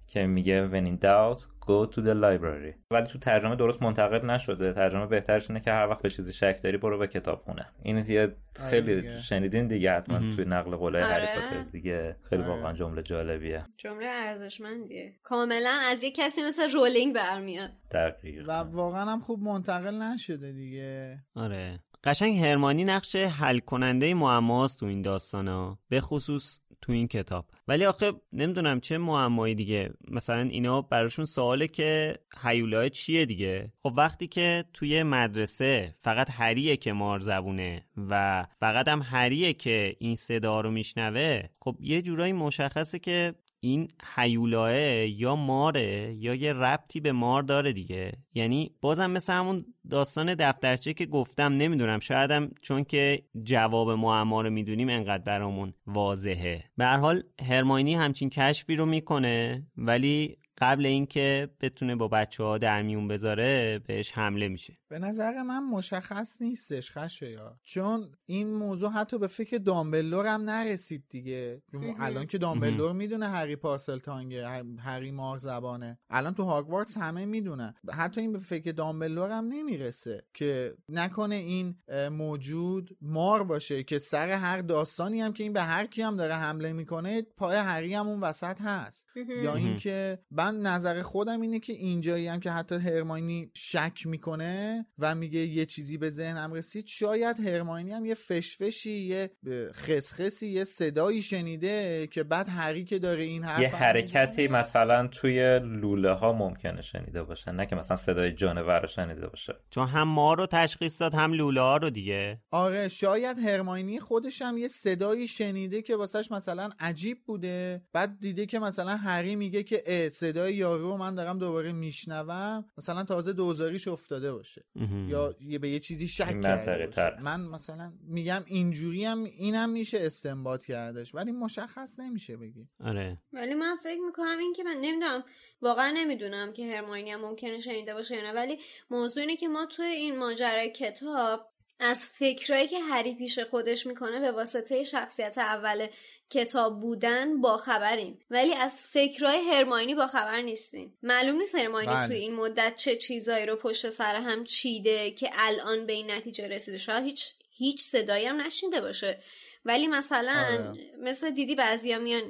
که میگه when in doubt go to the library. ولی تو ترجمه درست منتقد نشده. ترجمه بهترش اینه که هر وقت به چیزی شک داری برو به کتاب خونه. این یه خیلی شنیدین دیگه حتما توی نقل قولای آره. هری دیگه. خیلی آره. واقعا جمله جالبیه. جمله ارزشمندیه. کاملا از یه کسی مثل رولینگ برمیاد. دقیقا. و واقعا هم خوب منتقل نشده دیگه. آره. قشنگ هرمانی نقش حل کننده معماست تو این داستانا. به خصوص تو این کتاب. ولی آخه نمی‌دونم چه معمایی دیگه. مثلا اینا براشون سواله که هیولای چیه دیگه. خب وقتی که توی مدرسه فقط هریه که مار زبونه و فقط هم هریه که این صدا رو میشنوه خب یه جورایی مشخصه که این حیولاه یا ماره یا یه ربطی به مار داره دیگه. یعنی بازم مثل همون داستان دفترچه که گفتم نمی‌دونم شایدم چون که جواب معما رو می‌دونیم انقدر برامون واضحه. به هر حال هرماینی همچین کشفی رو می‌کنه ولی قبل اینکه بتونه با بچه ها در بذاره بهش حمله میشه. به نظر من مشخص نیستش خشه یا. چون این موضوع حتی به فکر دامبلور هم نرسید دیگه. الان که دامبلور می‌دونه هری پارسل تانگه هری مار زبانه. الان تو هاگوارتس همه می‌دونن حتی این به فکر دامبلور هم نمی‌رسه که نکنه این موجود مار باشه که سر هر داستانی هم که این به هر کی هم داره حمله می‌کنه پای هری هم اون وسط هست. یا اینکه من نظر خودم اینه که اینجایی هم که حتی هرماینی شک می‌کنه و میگه یه چیزی به ذهنم رسید. شاید هرماینی هم یه فشفشی یه خسخسی یه صدایی شنیده که بعد هری که داره این حرف یه حرکتی مثلا توی لوله ها ممکنه شنیده باشه نه که مثلا صدای جانور رو شنیده باشه. چون هم ما رو تشخیص داد هم لوله ها رو دیگه. آره شاید هرماینی خودش هم یه صدایی شنیده که واسهش مثلا عجیب بوده. بعد دیده که مثلا هری میگه که صدای یارو من دارم دوباره میشنوم. مثلا تازه دوزاریش افتاده باشه. یا یه به یه چیزی شک کرده باشه. من مثلا میگم اینجوری هم اینم میشه استنباط کردش ولی مشخص نمیشه بگی. آره. ولی من فکر می‌کنم این که من نمی‌دونم واقعا نمی‌دونم که هرماینی هم ممکنه شنیده باشه یا نه ولی موضوع اینه که ما توی این ماجرای کتاب از فکرایی که هری پیش خودش می‌کنه به واسطه شخصیت اول کتاب بودن با خبریم ولی از فکرای هرماینی با خبر نیستیم. معلوم نیست هرماینی بله. توی این مدت چه چیزایی رو پشت سر هم چیده که الان به این نتیجه رسیده. شاید هیچ هیچ صدایی هم نشینده باشه. ولی مثلا آره. مثل دیدی بعضیا میان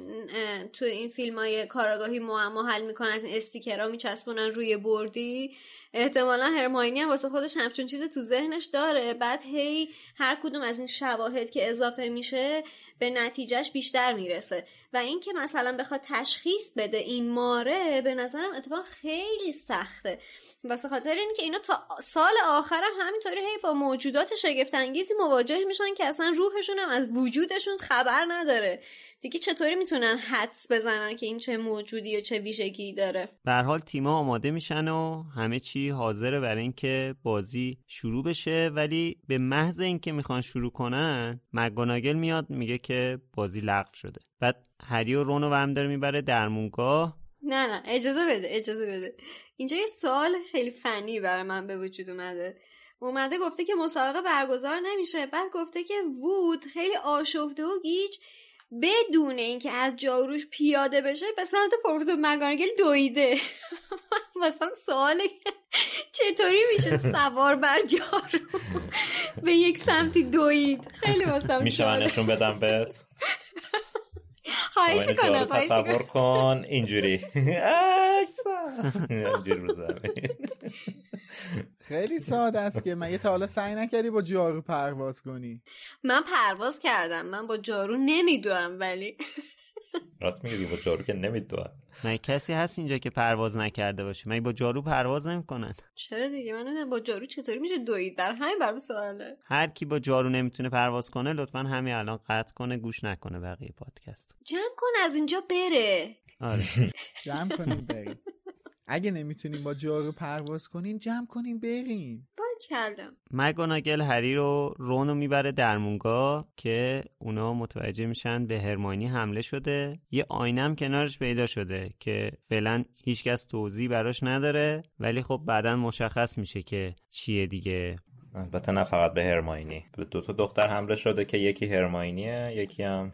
تو این فیلم های کاراگاهی معما حل می‌کنن از این استیکرها میچسبونن روی بردی احتمالا هرماینی هم واسه خودش همچون چیز تو ذهنش داره بعد هی هر کدوم از این شواهد که اضافه میشه به نتیجهش بیشتر می‌رسه. و اینکه مثلا بخواد تشخیص بده این ماره به نظرم اتفاق خیلی سخته. واسه خاطر اینکه اینا تا سال آخرم همینطوری هی با موجودات شگفت انگیزی مواجه میشن که اصلا روحشون هم از وجودشون خبر نداره. دیگه چطوری می‌تونن حدس بزنن که این چه موجودی و چه ویژگی داره؟ به حال تیما آماده میشن و همه چی حاضره برای اینکه بازی شروع بشه. ولی به محض اینکه می‌خوان شروع کنن مگوناگل میاد میگه که بازی لغو شده. بعد هری و رونو برم داره می‌بره درمونگاه. نه نه اجازه بده اجازه بده. اینجا یه سوال خیلی فنی برای من به وجود اومده. اومده گفته که مسابقه برگزار نمیشه. بعد گفته که وود خیلی آشفته و گیج بدون اینکه از جاروش پیاده بشه به سمت پروفسور مگانگل دویده. مثلا سواله چطوری میشه سوار بر جارو؟ به یک سمتی دوید. خیلی مثلا میشه من نشون بدم بهت؟ خواهش کنم تصور کن اینجوری. خیلی ساده است که من یه تا حالا سعی نکردی با جارو پرواز کنی؟ من پرواز کردم. من با جارو نمیدوم ولی راست میگی با جارو که نمی‌دونن من کسی هست اینجا که پرواز نکرده باشه؟ من با جارو پرواز نمی‌کنن؟ چرا دیگه؟ من با جارو چطوری میشه دوید؟ در همین بر سواله. هر کی با جارو نمی‌تونه پرواز کنه لطفا همین الان قطع کنه گوش نکنه بقیه پادکست جمع کن از اینجا بره. آره. جمع کنیم بریم. اگه نمی‌تونیم با جارو پرواز کنین جمع کنیم بریم کردم. مگوناگل هری رو رونو می‌بره درمونگاه که اونا متوجه میشن به هرمانی حمله شده. یه آینم کنارش پیدا شده که فعلا هیچکس توضیح براش نداره ولی خب بعدا مشخص میشه که چیه دیگه. البته نه فقط به هرماینی. به دو تا دختر حمله شده که یکی هرماینیه یکی هم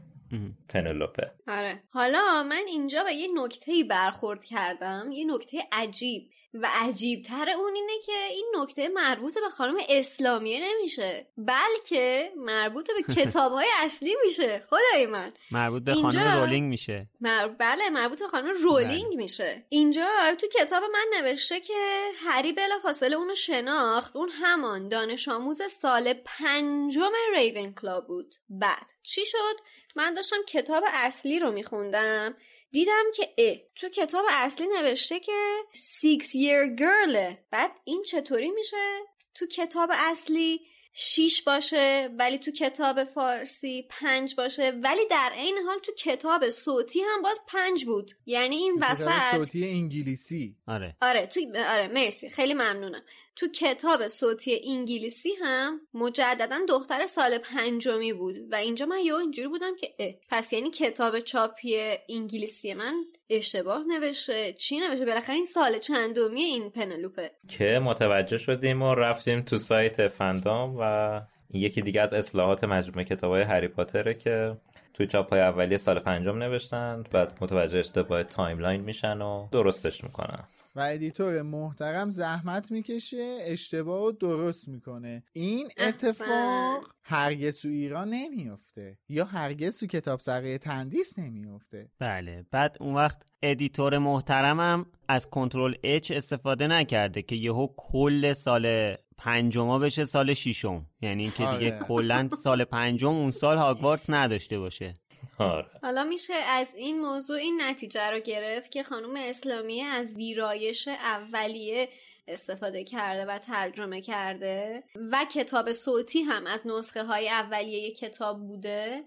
پنلوپه. آره. حالا من اینجا به یه نکته برخورد کردم یه نکته عجیب. و عجیب تر اون اینه که این نکته مربوط به خانم اسلامیه نمیشه بلکه مربوط به کتاب های اصلی میشه خدای من. مربوط به خانم رولینگ میشه. مر... بله مربوط به خانم رولینگ بله. میشه. اینجا تو کتاب من نوشته که هری بلافاصله اونو شناخت اون همان دانش آموز سال پنجم ریونکلاو بود. بعد چی شد؟ من داشتم کتاب اصلی رو میخوندم. دیدم که اه تو کتاب اصلی نوشته که six year girl بعد این چطوری میشه؟ تو کتاب اصلی شیش باشه ولی تو کتاب فارسی پنج باشه. ولی در عین حال تو کتاب صوتی هم باز پنج بود. یعنی این وسط صوتی انگلیسی. آره. آره تو آره مرسی. خیلی ممنونم. تو کتاب صوتی انگلیسی هم مجددا دختر سال پنجمی بود و اینجا من یه اینجوری بودم که اه. پس یعنی کتاب چاپی انگلیسی من اشتباه نوشته چی نوشته بالاخره این سال چندمی این پنلوپه که متوجه شدیم و رفتیم تو سایت Fandom و یکی دیگه از اصلاحات مجموعه کتاب های هری پاتره که توی چاپ های اولیه سال پنجم نوشتن بعد متوجه اشتباه timeline میشن و درستش می‌کنن و editor محترم زحمت می‌کشه اشتباه رو درست می‌کنه. این اتفاق هرگز تو ایران نمیافته یا هرگز تو کتابسرای تندیس نمیافته. بله بعد اون وقت editor محترمم از Control H استفاده نکرده که یهو کل سال پنجما بشه سال ششم. یعنی اینکه دیگه آره. کلا سال پنجم اون سال هاگوارتس نداشته باشه. آره. حالا میشه از این موضوع این نتیجه رو گرفت که خانم اسلامی از ویرایش اولیه استفاده کرده و ترجمه کرده و کتاب صوتی هم از نسخه های اولیه کتاب بوده.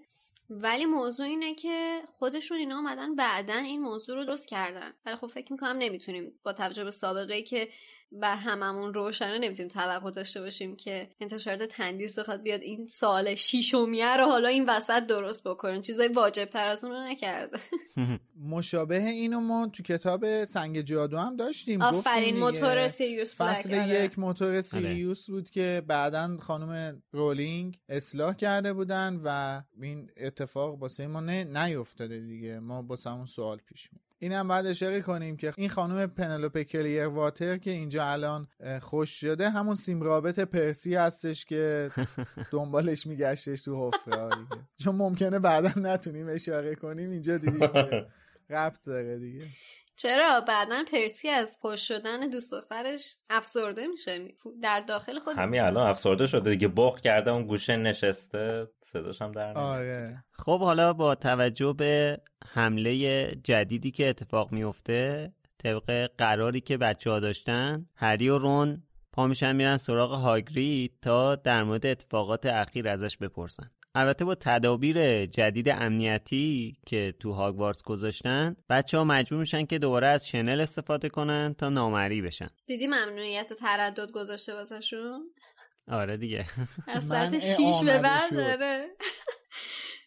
ولی موضوع اینه که خودشون اینا آمدن بعدا این موضوع رو درست کردن. ولی خب فکر می‌کنم نمی‌تونیم با توجه به سابقه که بر هممون روشنه نمی‌تونیم توقع داشته باشیم که انتشارات تندیس بخواد بیاد این سال شیشمیه رو حالا این وسط درست بکنن چیزای واجب تر از اون رو نکرده. مشابه اینو ما تو کتاب سنگ جادو هم داشتیم. آفرین. موتور سیریوس فصل آره. یک موتور سیریوس بود که بعدا خانم رولینگ اصلاح کرده بودن و این اتفاق واسه ما نه نیفتاده دیگه. ما با همون سوال پیش می این هم باید اشاره کنیم که این خانم پنلوپه کلیر واتر که اینجا الان خوش شده همون سیم رابط پرسی هستش که دنبالش میگشتش تو حفره دیگه. چون ممکنه بعدا نتونیم اشاره کنیم اینجا دیدیم که ربط داره دیگه. چرا؟ بعدا پرسی از خوش شدن دوست دخترش افسرده میشه. در داخل خود همین الان افسرده شده دیگه. بخ کرده اون گوشه نشسته. صداش هم در. آره. خب حالا با توجه به حمله جدیدی که اتفاق میفته طبق قراری که بچه ها داشتن هری و رون پا میشن میرن سراغ هاگرید تا در مورد اتفاقات اخیر ازش بپرسن. البته با تدابیر جدید امنیتی که تو هاگوارتس گذاشتن بچه ها مجبور میشن که دوباره از شنل استفاده کنن تا نامری بشن. دیدی ممنوعیت تردد گذاشته واسهشون؟ آره دیگه. از ساعت شیش به بعد. داره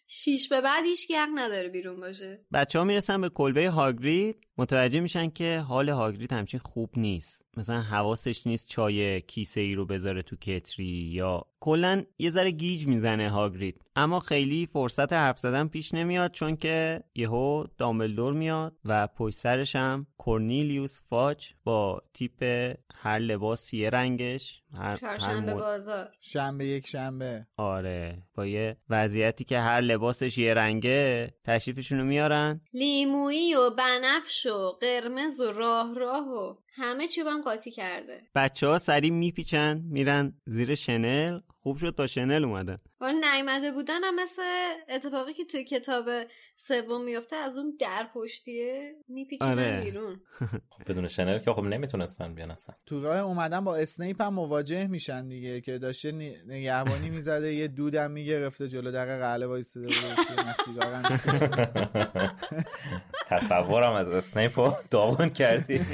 شیش به بعد هیچ حق نداره بیرون باشه. بچه ها می‌رسن به کلبه هاگرید. متوجه میشن که حال هاگرید همچین خوب نیست. مثلا حواسش نیست چای کیسه ای رو بذاره تو کتری یا کلا یه ذره گیج می‌زنه هاگرید اما خیلی فرصت حرف زدن پیش نمیاد چون که یهو دامبلدور میاد و پشت سرش هم کورنیلیوس فاج با تیپ هر لباس یه رنگش هر, چهارشنبه مد- بازار. شنبه یک شنبه. آره. با یه وضعیتی که هر لباسش یه رنگه تشریفشونو میارن. لیمویی و بنفش و قرمز و راه راه و همه هم قاطی کرده. بچه ها سریع میپیچن میرن زیر شنل. خوب شد با شنل اومدن. ولی نیومده بودن هم مثل اتفاقی که توی کتاب سوم میفته از اون در پشتیه میپیچیدن آره. بیرون. خب بدون شنل که خب نمی‌تونستن بیان اصلا. تو راه اومدن با اسنیپ هم مواجه میشن دیگه که داشته نی- نگهبانی می‌زده یه دودم می‌گرفته جلو در قله وایستاده بود. تصورم از اسنیپ رو داغون کردی.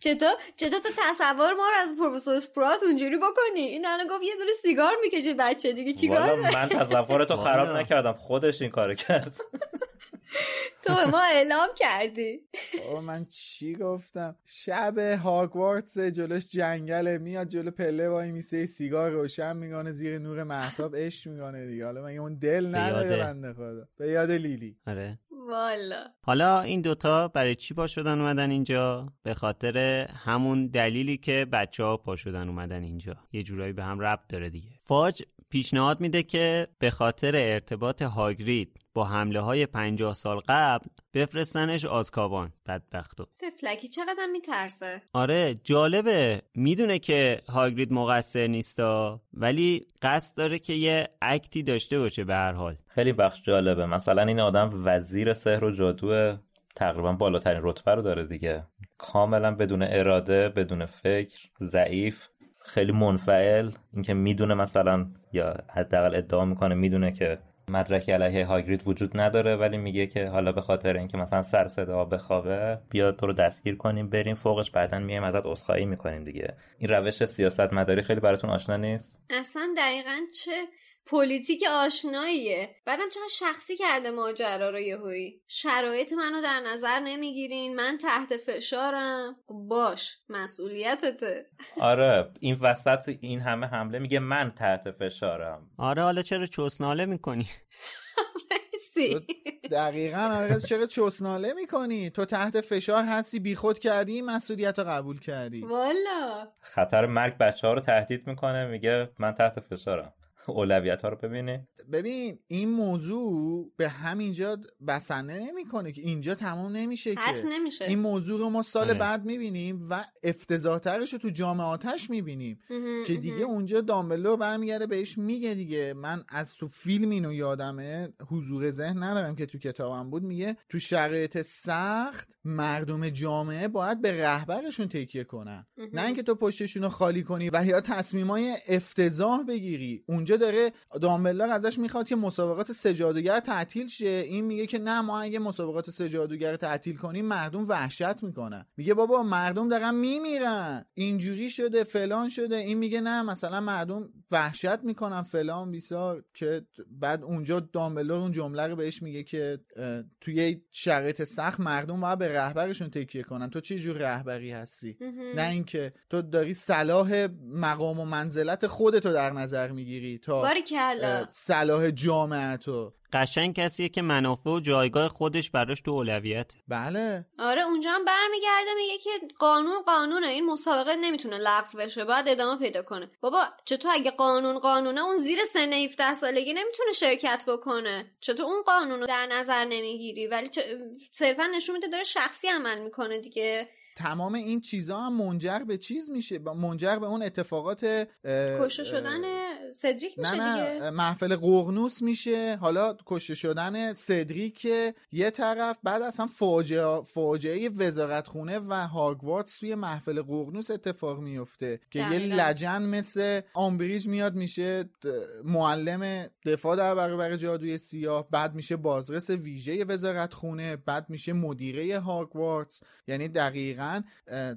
چطور؟ چطور تو تصور ما رو از پروفسور اسپرات اونجوری بکنی؟ این الان گفت یه دونه سیگار می‌کشه بچه دیگه چیکار؟ من تصور تو خراب. نکردم خودش این کارو کرد. تو ما اعلام کردی. بابا من چی گفتم؟ شب هاگوارتس جلوش جنگله میاد جلو پله وای میسه سیگار روشن میگانه زیر نور محتاب اش میگانه دیگه. حالا من اون دل نداره. بنده خدا؟ به یاد لیلی. آره. والا. حالا این دوتا برای چی پا شدن اومدن اینجا؟ به خاطر همون دلیلی که بچه ها پا شدن اومدن اینجا. یه جورایی به هم ربط داره دیگه. فاج پیشنهاد میده که به خاطر ارتباط هاگرید با حمله های پنجاه سال قبل بفرستنش آزکابان. بدبختو تفلکی چقدر میترسه؟ آره جالبه. می‌دونه که هاگرید مقصر نیستا ولی قصد داره که یه اکتی داشته باشه به هر حال. خیلی بخش جالبه. مثلا این آدم وزیر سحر و جادو تقریبا بالاترین رتبه رو داره دیگه. کاملا بدون اراده بدون فکر ضعیف خیلی منفعل. اینکه می‌دونه مثلا یا حداقل ادعا می‌کنه می‌دونه که مدرکی علیه هاگرید وجود نداره ولی میگه که حالا به خاطر اینکه مثلا سر صدا بخوابه بیاد تو رو دستگیر کنیم بریم فوقش بعدا میایم ازت عذرخواهی می‌کنیم دیگه. این روش سیاست مداری خیلی براتون آشنا نیست؟ اصلا دقیقا چه پلیتیک آشناییه. بعدم چقدر شخصی کرده ماجرا رو یهویی. شرایط منو در نظر نمی‌گیرین. من تحت فشارم. خب باش مسئولیتته. آره این وسط این همه حمله میگه من تحت فشارم. آره حالا چرا چسناله می‌کنی؟ مرسی. دقیقا آره چرا چسناله می‌کنی؟ تو تحت فشار هستی بیخود کردی مسئولیت رو قبول کردی. والا. خطر مرگ بچه ها رو تهدید می‌کنه میگه من تحت فشارم. اولویت ها رو ببینه. ببین این موضوع به همینجا بسنده نمی‌کنه که اینجا تمام نمیشه که. نمیشه. این موضوع رو ما سال آره. بعد می‌بینیم و افتضاحترش رو تو جامعه آتش می‌بینیم که. دیگه اونجا دامبلو برمیگرده بهش میگه دیگه. من از تو فیلم اینو یادمه حضور ذهن ندارم که تو کتابم بود. میگه تو شرایط سخت مردم جامعه باید به رهبرشون تکیه کنن. نه اینکه تو پشتشون رو خالی کنی و یا تصمیمای افتضاح بگیری. اونجا داره دامبلر ازش می‌خواد که مسابقات سجادوگر تعطیل شه. این میگه که نه ما اگه مسابقات سجادوگر تعطیل کنیم مردم وحشت می‌کنن. میگه بابا مردم دارن میمیرن. اینجوری شده فلان شده. این میگه نه مثلا مردم وحشت می‌کنن. فلان بیسار که بعد اونجا دامبلور اون جمله رو بهش میگه که توی شرایط سخت مردم باید به رهبرشون تکیه کنن. تو چه جور رهبری هستی. نه اینکه تو داری صلاح مقام و منزلت خودتو در نظر می‌گیری. تا صلاح جامعه تو. قشنگ کسیه که منافع و جایگاه خودش براش تو اولویت. بله. آره اونجا هم برمیگرده میگه که قانون قانونه. این مسابقه نمی‌تونه لغو بشه باید ادامه پیدا کنه. بابا چطور اگه قانون قانونه اون زیر سن 17 سالگی نمی‌تونه شرکت بکنه؟ چطور اون قانون رو در نظر نمی‌گیری؟ ولی چه- صرفا نشون میده داره شخصی عمل می‌کنه دیگه. تمام این چیزها هم منجر به چیز میشه؟ منجر به اون اتفاقات کشته شدن سدریک نه میشه نه دیگه؟ محفل قرنوس میشه. حالا کشته شدن سدریک یه طرف بعد اصلا فاجعه فاجعه وزارتخونه و هاگوارتس توی محفل قرنوس اتفاق میفته که یه. لجن مثل آمبریج میاد میشه معلم دفاع در برابر جادوی سیاه بعد میشه بازرس ویژه وزارتخونه بعد میشه مدیره هاگوارتس یعنی دقیقا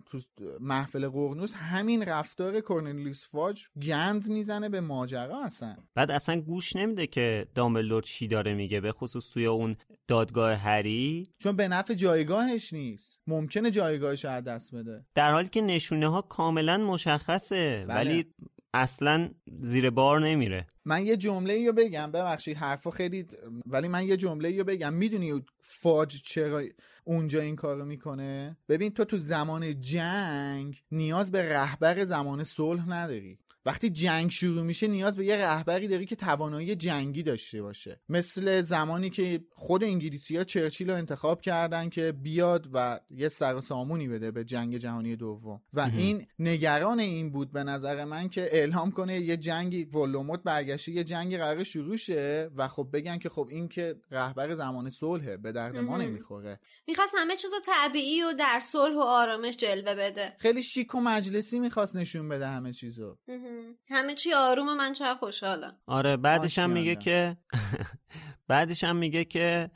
تو محفل قرنوس همین رفتار کورنلیوس فاج گند می‌زنه به ماجرا اصلا. بعد اصلا گوش نمیده که دامبلدور چی داره میگه به خصوص توی اون دادگاه هری. چون به نفع جایگاهش نیست. ممکنه جایگاهش رو از دست بده. در حالی که نشونه ها کاملا مشخصه بله. ولی اصلا زیر بار نمیره. من یه جمله رو بگم ببخشید حرفا خیلی ولی من یه جمله رو بگم. می‌دونی فاج چرا اونجا این کارو می‌کنه؟ ببین تو تو زمان جنگ نیاز به رهبر زمان صلح نداری. وقتی جنگ شروع میشه نیاز به یه رهبری داری که توانایی جنگی داشته باشه. مثل زمانی که خود انگلیسی ها چرچیل رو انتخاب کردن که بیاد و یه سر و سامونی بده به جنگ جهانی دوم. و این نگران این بود به نظر من که اعلام کنه یه جنگی ولوموت برگشته یه جنگی قرار شروع شه و خب بگن که خب این که رهبر زمان صلحه به درد ما. نمی‌خوره. می‌خواست همه چیزو طبیعی و در صلح و آرامش جلوه بده. خیلی شیک و مجلسی می‌خواست نشون بده همه چیزو. مهم. همه چی آرومه من چقدر خوشحالم. آره بعدش هم میگه. که بعدش هم میگه که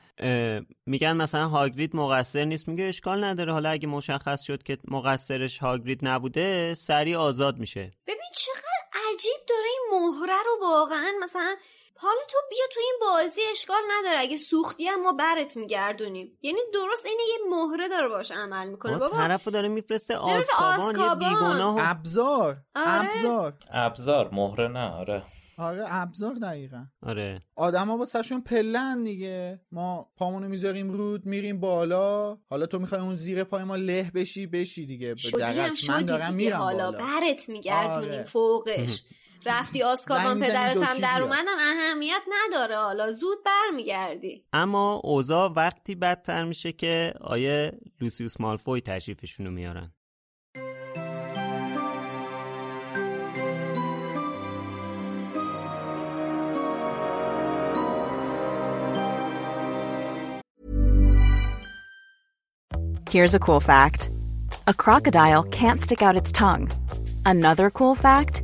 میگن مثلا هاگرید مقصر نیست. میگه اشکال نداره. حالا اگه مشخص شد که مقصرش هاگرید نبوده سریع آزاد میشه. ببین چقدر عجیب داره این مهره رو واقعا. مثلا حالا تو بیا تو این بازی اشکال نداره. اگه سوختی هم ما برت میگردونیم. یعنی درست اینه یه مهره داره باش عمل می‌کنه. بابا طرفو داره میفرسته آسکابان یه. بیگناه و- ابزار آره. ابزار. ابزار مهره نه آره. آره ابزار دقیقا. آره. آدما واسهشون پلن دیگه. ما پامونو می‌ذاریم رود میریم بالا. حالا تو می‌خوای اون زیر پای ما له بشی بشی دیگه. شدی هم دقیق. من شدی دارم دیگه. میرم حالا بالا. برت میگردونیم آره. فوقش. رفتی آسکابان می‌زنی پدرت هم در. اومدم اهمیت نداره حالا زود برمیگردی اما اوضاع وقتی بدتر میشه که آیه لوسیوس مالفوی تشریفشونو میارن Here's a cool fact a crocodile can't stick out its tongue. Another cool fact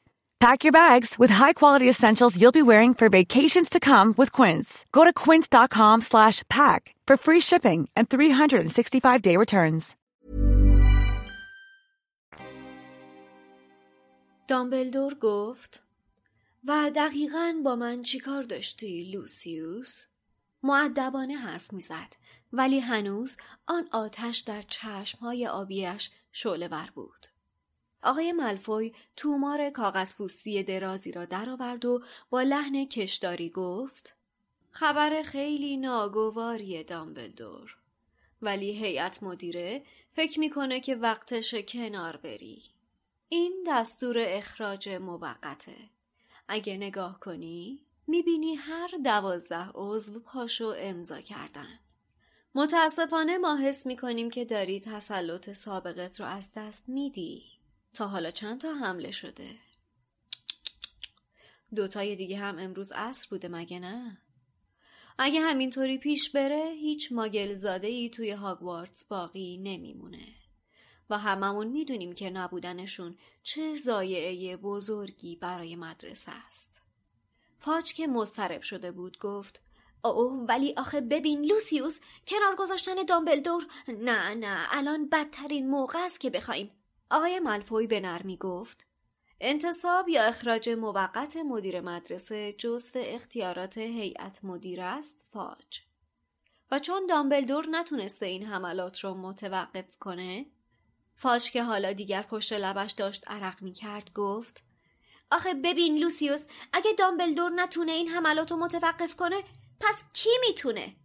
Pack your bags with high-quality essentials you'll be wearing for vacations to come with Quince. Go to quince.com slash pack for free shipping and 365-day returns. دامبلدور گفت و دقیقا با من چیکار داشتی لوسیوس؟ معدبانه حرف میزد ولی هنوز آن آتش در چشمهای آبیش شعله بود. آقای ملفوی تومار کاغذ پوستی درازی را درآورد و با لحن کشداری گفت خبر خیلی ناگواری دامبلدور ولی هیئت مدیره فکر می‌کنه که وقتش کنار بری. این دستور اخراج موقته. اگه نگاه کنی می‌بینی هر دوازده عضو پاشو امضا کردن. متاسفانه ما حس می‌کنیم که داری تسلط سابقت رو از دست میدی. تا حالا چند تا حمله شده؟ دوتای دیگه هم امروز عصر بوده مگه نه؟ اگه همینطوری پیش بره هیچ ماگل زاده ای توی هاگوارتس باقی نمیمونه. و هممون می‌دونیم که نبودنشون چه زایعه بزرگی برای مدرسه است. فاج که مضطرب شده بود گفت اوه ولی آخه ببین لوسیوس کنار گذاشتن دامبلدور. نه نه الان بدترین موقع است که بخوایم. آقای ملفوی به نرمی گفت انتصاب یا اخراج موقت مدیر مدرسه جزو اختیارات هیئت مدیر است فاج و چون دامبلدور نتونسته این حملات رو متوقف کنه فاج که حالا دیگر پشت لبش داشت عرق می کرد گفت آخه ببین لوسیوس اگه دامبلدور نتونه این حملات رو متوقف کنه پس کی می‌تونه؟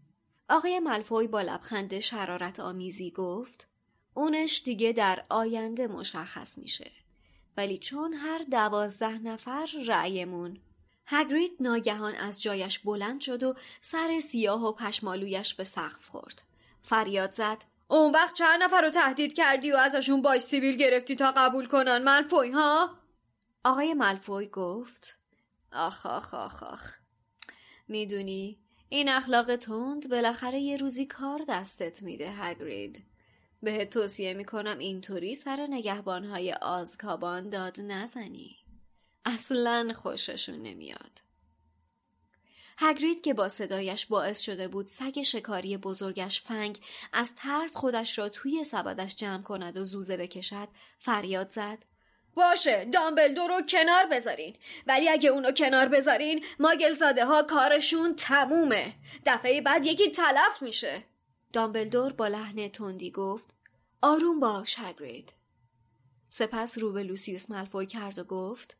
آقای ملفوی با لبخند شرارت آمیزی گفت اونش دیگه در آینده مشخص میشه. ولی چون هر دوازده نفر رأیمون. هگرید ناگهان از جایش بلند شد و سر سیاه و پشمالویش به سقف خورد. فریاد زد اون وقت چند نفر رو تهدید کردی و ازشون باش سیبیل گرفتی تا قبول کنن ملفوی ها؟ آقای ملفوی گفت آخ آخ آخ آخ. می‌دونی این اخلاق تند بالاخره یه روزی کار دستت میده هگرید. بهت توصیه می‌کنم اینطوری سر نگهبانهای آزکابان داد نزنی. اصلا خوششون نمیاد. هگرید که با صدایش باعث شده بود سگ شکاری بزرگش فنگ از ترس خودش را توی سبدش جمع کند و زوزه بکشد فریاد زد. باشه دامبلدور رو کنار بذارین. ولی اگه اونو کنار بذارین ماگلزاده ها کارشون تمومه. دفعه بعد یکی تلف میشه. دامبلدور با لحن تندی گفت آروم باش هگرید سپس رو به لوسیوس ملفوی کرد و گفت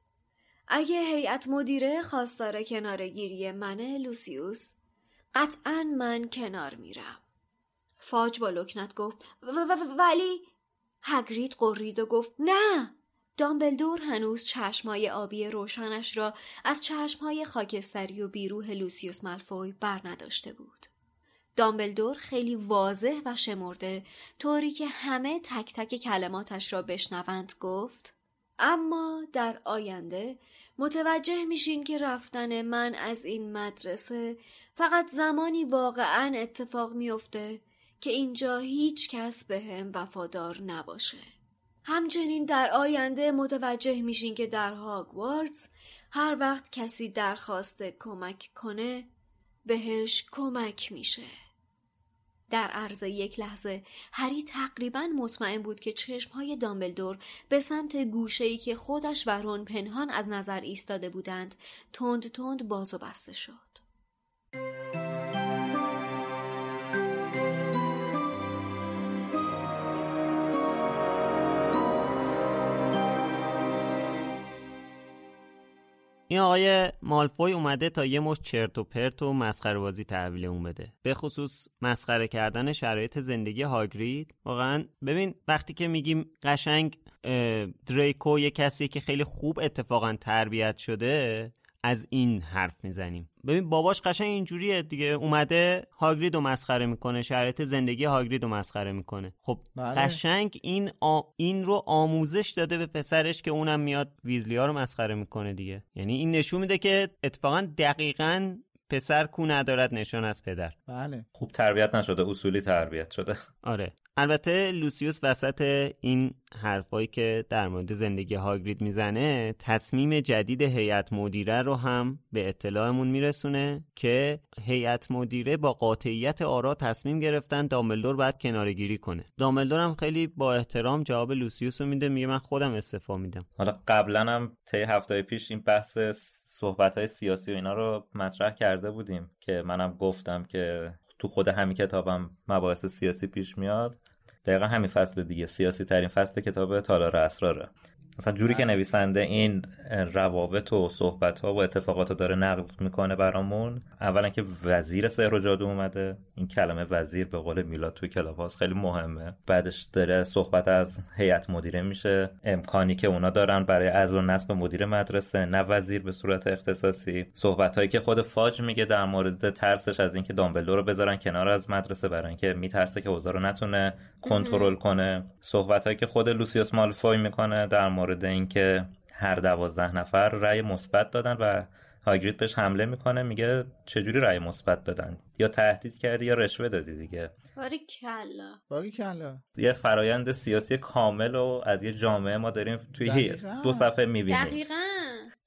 اگه هیئت مدیره خواستار کنارگیری منه لوسیوس قطعا من کنار میرم. فاج با لکنت گفت ولی؟ هگرید قرید و گفت نه! دامبلدور هنوز چشمای آبی روشنش را از چشمهای خاکستری و بیروح لوسیوس ملفوی بر نداشته بود. دامبلدور خیلی واضح و شمرده طوری که همه تک تک کلماتش را بشنوند گفت اما در آینده متوجه میشین که رفتن من از این مدرسه فقط زمانی واقعا اتفاق میافته که اینجا هیچ کس به هم وفادار نباشه. همچنین در آینده متوجه میشین که در هاگوارتس هر وقت کسی درخواست کمک کنه بهش کمک میشه در عرض یک لحظه هری تقریبا مطمئن بود که چشمهای دامبلدور به سمت گوشه‌ای که خودش و رون پنهان از نظر ایستاده بودند تند تند باز و بسته شد. این آقای مالفوی اومده تا یه مش چرت و پرت و مسخره بازی تحویل اون بده. به خصوص مسخره کردن شرایط زندگی هاگرید. واقعا ببین وقتی که میگیم قشنگ دریکو یه کسی که خیلی خوب اتفاقا تربیت شده از این حرف می‌زنیم. ببین باباش قشنگ اینجوریه دیگه. اومده هاگرید رو مسخره می‌کنه. شرایط زندگی هاگرید رو مسخره می‌کنه. خب بله. قشنگ این آ... این رو آموزش داده به پسرش که اونم میاد ویزلی ها رو مسخره می‌کنه دیگه. یعنی این نشون میده که اتفاقا دقیقا پسر کو ندارد نشان از پدر. بله. خوب تربیت نشده اصولی تربیت شده. آره. البته لوسیوس وسط این حرفایی که در مورد زندگی هاگرید می‌زنه تصمیم جدید هیئت مدیره رو هم به اطلاعمون میرسونه که هیئت مدیره با قاطعیت آرا تصمیم گرفتن دامبلدور باید کنارگیری کنه. دامبلدور هم خیلی با احترام جواب لوسیوس رو میده میگه من خودم استعفا میدم. حالا قبلا هم طی هفته پیش این بحث صحبت های سیاسی و اینا رو مطرح کرده بودیم که منم گفتم که تو خود همین کتابم مباحث سیاسی پیش میاد. دقیقا همین فصل دیگه سیاسی ترین فصل کتاب تالار اسراره. مثلا جوری که نویسنده این روابط و صحبت ها و اتفاقات رو داره نقل می‌کنه برامون اولا که وزیر سحر و جادو اومده. این کلمه وزیر به قول میلاد توی کلاب خیلی مهمه. بعدش داره صحبت از هیئت مدیره میشه. امکانی که اونا دارن برای از و نصب مدیر مدرسه نه وزیر به صورت اختصاصی. صحبت هایی که خود فاج میگه در مورد ترسش از اینکه دامبلدور رو بذارن کنار از مدرسه برای اینکه میترسه که اوضاع رو نتونه کنترل کنه. صحبت هایی که خود لوسیوس مالفوی می‌کنه در مورد اینکه هر دوازده نفر رأی مثبت دادن و هاگرید بهش حمله می‌کنه میگه چجوری رأی مثبت دادن؟ یا تهدید کردی یا رشوه دادی دیگه. باری کلا. باری کلا. یه فرایند سیاسی کامل و از یه جامعه ما داریم توی دو صفحه می‌بینیم. دقیقا.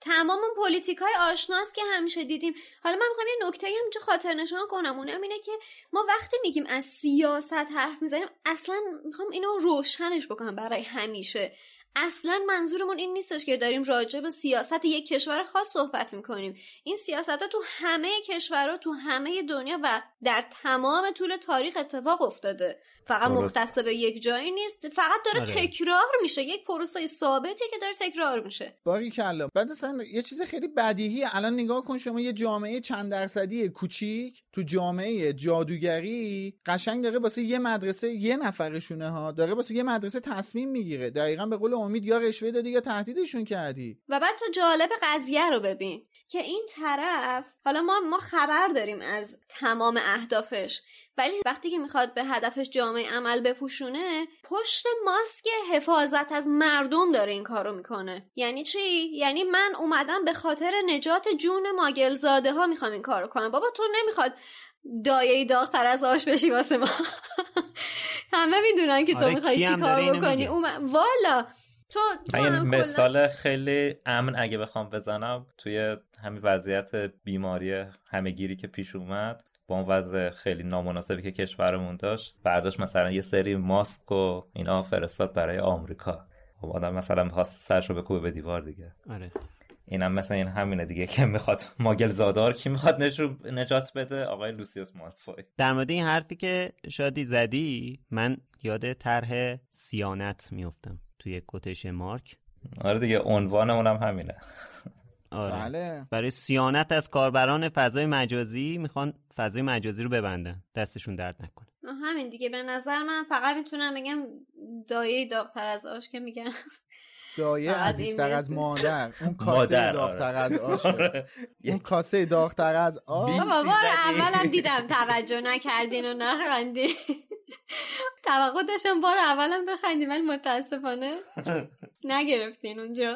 تمام اون پلیتیک های آشناس که همیشه دیدیم. حالا من می‌خوام یه نکته هم اینجا خاطر نشان کنم. اونم اینه که ما وقتی میگیم از سیاست حرف می‌زنیم اصلا می‌خوام اینو روشنش بکنم برای همیشه. اصلا منظورمون این نیستش که داریم راجع به سیاست یک کشور خاص صحبت می‌کنیم. این سیاست ها تو همه کشورها تو همه دنیا و در تمام طول تاریخ اتفاق افتاده. فقط مختص به یک جایی نیست. فقط داره آره. تکرار میشه. یک پروسه ثابتی که داره تکرار میشه. باری کلا بعد اصلا یه چیز خیلی بدیهی الان نگاه کن شما یه جامعه چند درصدی کوچیک تو جامعه جادوگری قشنگ داره واسه یه مدرسه یه نفرشونه ها. داره واسه یه مدرسه تصمیم می‌گیره. دقیقا به قول امید یا رشوه دادی یا تهدیدشون کردی. و بعد تو جالب قضیه رو ببین. که این طرف حالا ما ما خبر داریم از تمام اهدافش ولی وقتی که می‌خواد به هدفش جامعه عمل بپوشونه پشت ماسک حفاظت از مردم داره این کارو می‌کنه. یعنی چی؟ یعنی من اومدم به خاطر نجات جون ماگلزاده ها می‌خوام این کارو کنم. بابا تو نمی‌خواد دایه داغتر از آش بشی واسه ما. همه می‌دونن که تو آره، می‌خوای چی کار بکنی. والا. تو, تو مثال خیلی امن اگه بخوام بزنم توی همین وضعیت بیماری همهگیری که پیش اومد با اون وضع خیلی نامناسبی که کشورمون داشت برداشت مثلا یه سری ماسک و اینا فرستاد برای آمریکا. خب آدم مثلا می‌خواست سرشو بکوبه به دیوار دیگه. آره. اینم مثلا این همینه دیگه که می‌خواد ماگل زادار کی می‌خواد نجات بده؟ آقای لوسیوس مالفوی. در مورد این حرفی که شادی زدی من یاد طرح سیانت میفتم توی کتش مارک. آره دیگه عنوان اونم همینه. آره. بله. برای سیانت از کاربران فضای مجازی می‌خوان فضای مجازی رو ببندن. دستشون درد نکنه. همین دیگه. به نظر من فقط می‌تونم بگم دایه داغتر از آش که میگن. دایه عزیزتر از مادر. اون کاسه داغتر از آش اون کاسه داغتر از آش. بابا بار اولم دیدم توجه نکردین و نخندین. توقع داشتم بار اولم بخندیم ولی متاسفانه نگرفتین اونجا.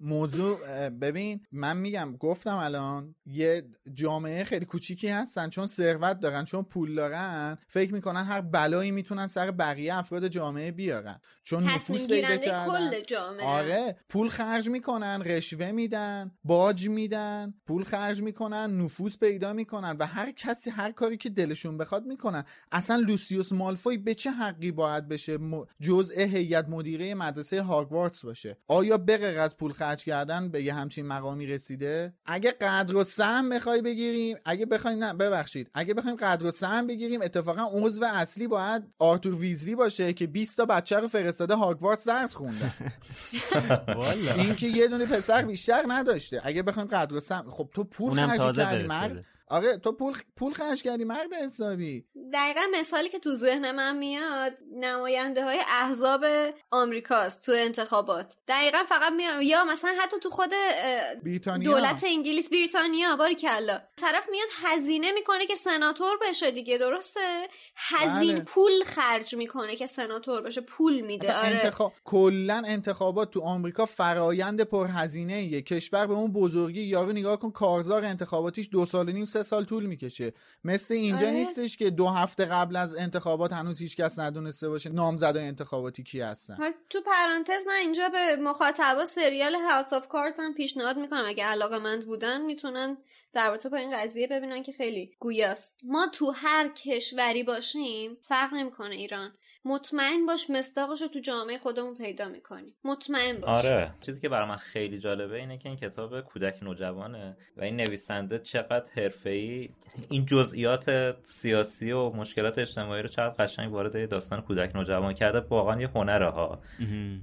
موضوع ببین من میگم گفتم الان یه جامعه خیلی کوچیکی هستن چون ثروت دارن چون پول دارن فکر می‌کنن هر بلایی می‌تونن سر بقیه افراد جامعه بیارن. چون نفوس پیدا کل جامعه آره پول خرج می‌کنن رشوه میدن باج میدن پول خرج می‌کنن نفوذ پیدا می‌کنن و هر کسی هر کاری که دلشون بخواد می‌کنن. اصلا لوسیوس مالفوی به چه حقی باید بشه جزء هیئت مدیره مدرسه هاگوارتس باشه؟ آیا به از پول خرج کردن به یه همچین مقامی رسیده. اگه قدر و سهم بخوای بگیریم اگه بخوایم نه ببخشید. اگه بخوایم قدر و سهم بگیریم اتفاقا عضو اصلی باید آرتور ویزلی باشه که 20 تا بچه رو فرستاده هاگوارتس درس خونده. این که یه دونه پسر بیشتر نداشته. اگه بخوایم قدر و سهم خب تو پول خرج کردی مرد آره تو پول پول خرج کردی مرد حسابی دقیقا مثالی که تو ذهن من میاد نماینده های احزاب آمریکاست تو انتخابات دقیقا فقط میاد یا مثلا حتی تو خود بریتانیا. دولت انگلیس بریتانیا باری کلا طرف میاد هزینه می‌کنه که سناتور بشه دیگه درسته هزین بله. پول خرج می‌کنه که سناتور بشه پول میده آره. انتخاب کلا انتخابات تو آمریکا فرایند پرهزینه یه کشور به اون بزرگی یارو نگاه کن کارزار انتخاباتیش دو سال نیم سه سال طول می‌کشه. مثل اینجا آره. نیستش که دو هفته قبل از انتخابات هنوز هیچ کس ندونسته باشه نامزدای انتخاباتی کی هستن. تو پرانتز من اینجا به مخاطبا سریال House of Cards هم پیشنهاد می‌کنم. اگه علاقه مند بودن می‌تونن در با این قضیه ببینن که خیلی گویاست. ما تو هر کشوری باشیم فرق نمی‌کنه ایران. مطمئن باش مستاقش رو تو جامعه خودمون پیدا می‌کنیم. مطمئن باش. آره. چیزی که برای من خیلی جالبه اینه که این کتاب کودک نوجوانه و این نویسنده چقدر حرفه‌ای این جزئیات سیاسی و مشکلات اجتماعی رو چقدر قشنگ وارد داستان کودک نوجوان کرده واقعا یه هنره ها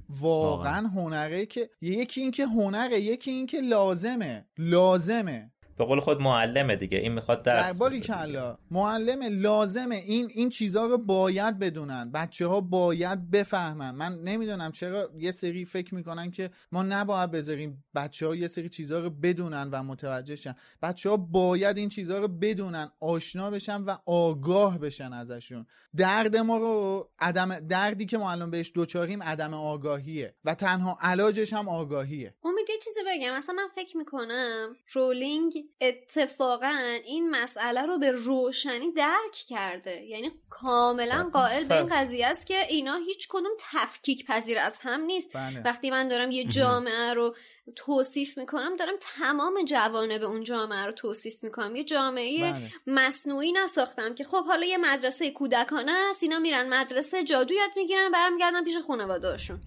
واقعا. هنره که یکی این که هنره یکی این که لازمه. لازمه. به قول خود معلمه دیگه. این می‌خواد درس باری کلا معلمه لازمه. این این چیزها رو باید بدونن. بچه ها باید بفهمن. من نمی‌دونم چرا یه سری فکر می‌کنن که ما نباید بذاریم بچه ها یه سری چیزها رو بدونن و متوجه شن. بچه ها باید این چیزها رو بدونن آشنا بشن و آگاه بشن ازشون. درد ما رو عدم دردی که ما الان بهش دوچاریم عدم آگاهیه و تنها علاجش هم آگاهیه. امید یه چیزی بگم. مثلا من فکر می‌کنم رولینگ اتفاقا این مسئله رو به روشنی درک کرده. یعنی کاملا قائل به این قضیه است که اینا هیچ کدوم تفکیک پذیر از هم نیست. بله. وقتی من دارم یه جامعه رو توصیف می‌کنم دارم تمام جوانه به اون جامعه رو توصیف می‌کنم. یه جامعه بله. مصنوعی نساختم که خب حالا یه مدرسه کودکانه است اینا میرن مدرسه جادو یاد می‌گیرن برمیگردن پیش خانواده‌هاشون.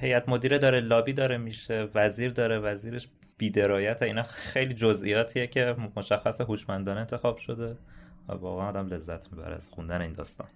هیئت مدیره داره لابی داره میشه وزیر داره وزیرش بیدرایت اینا خیلی جزئیاتیه که مشخص هوشمندانه انتخاب شده و واقعا آدم لذت می‌بره از خوندن این داستان.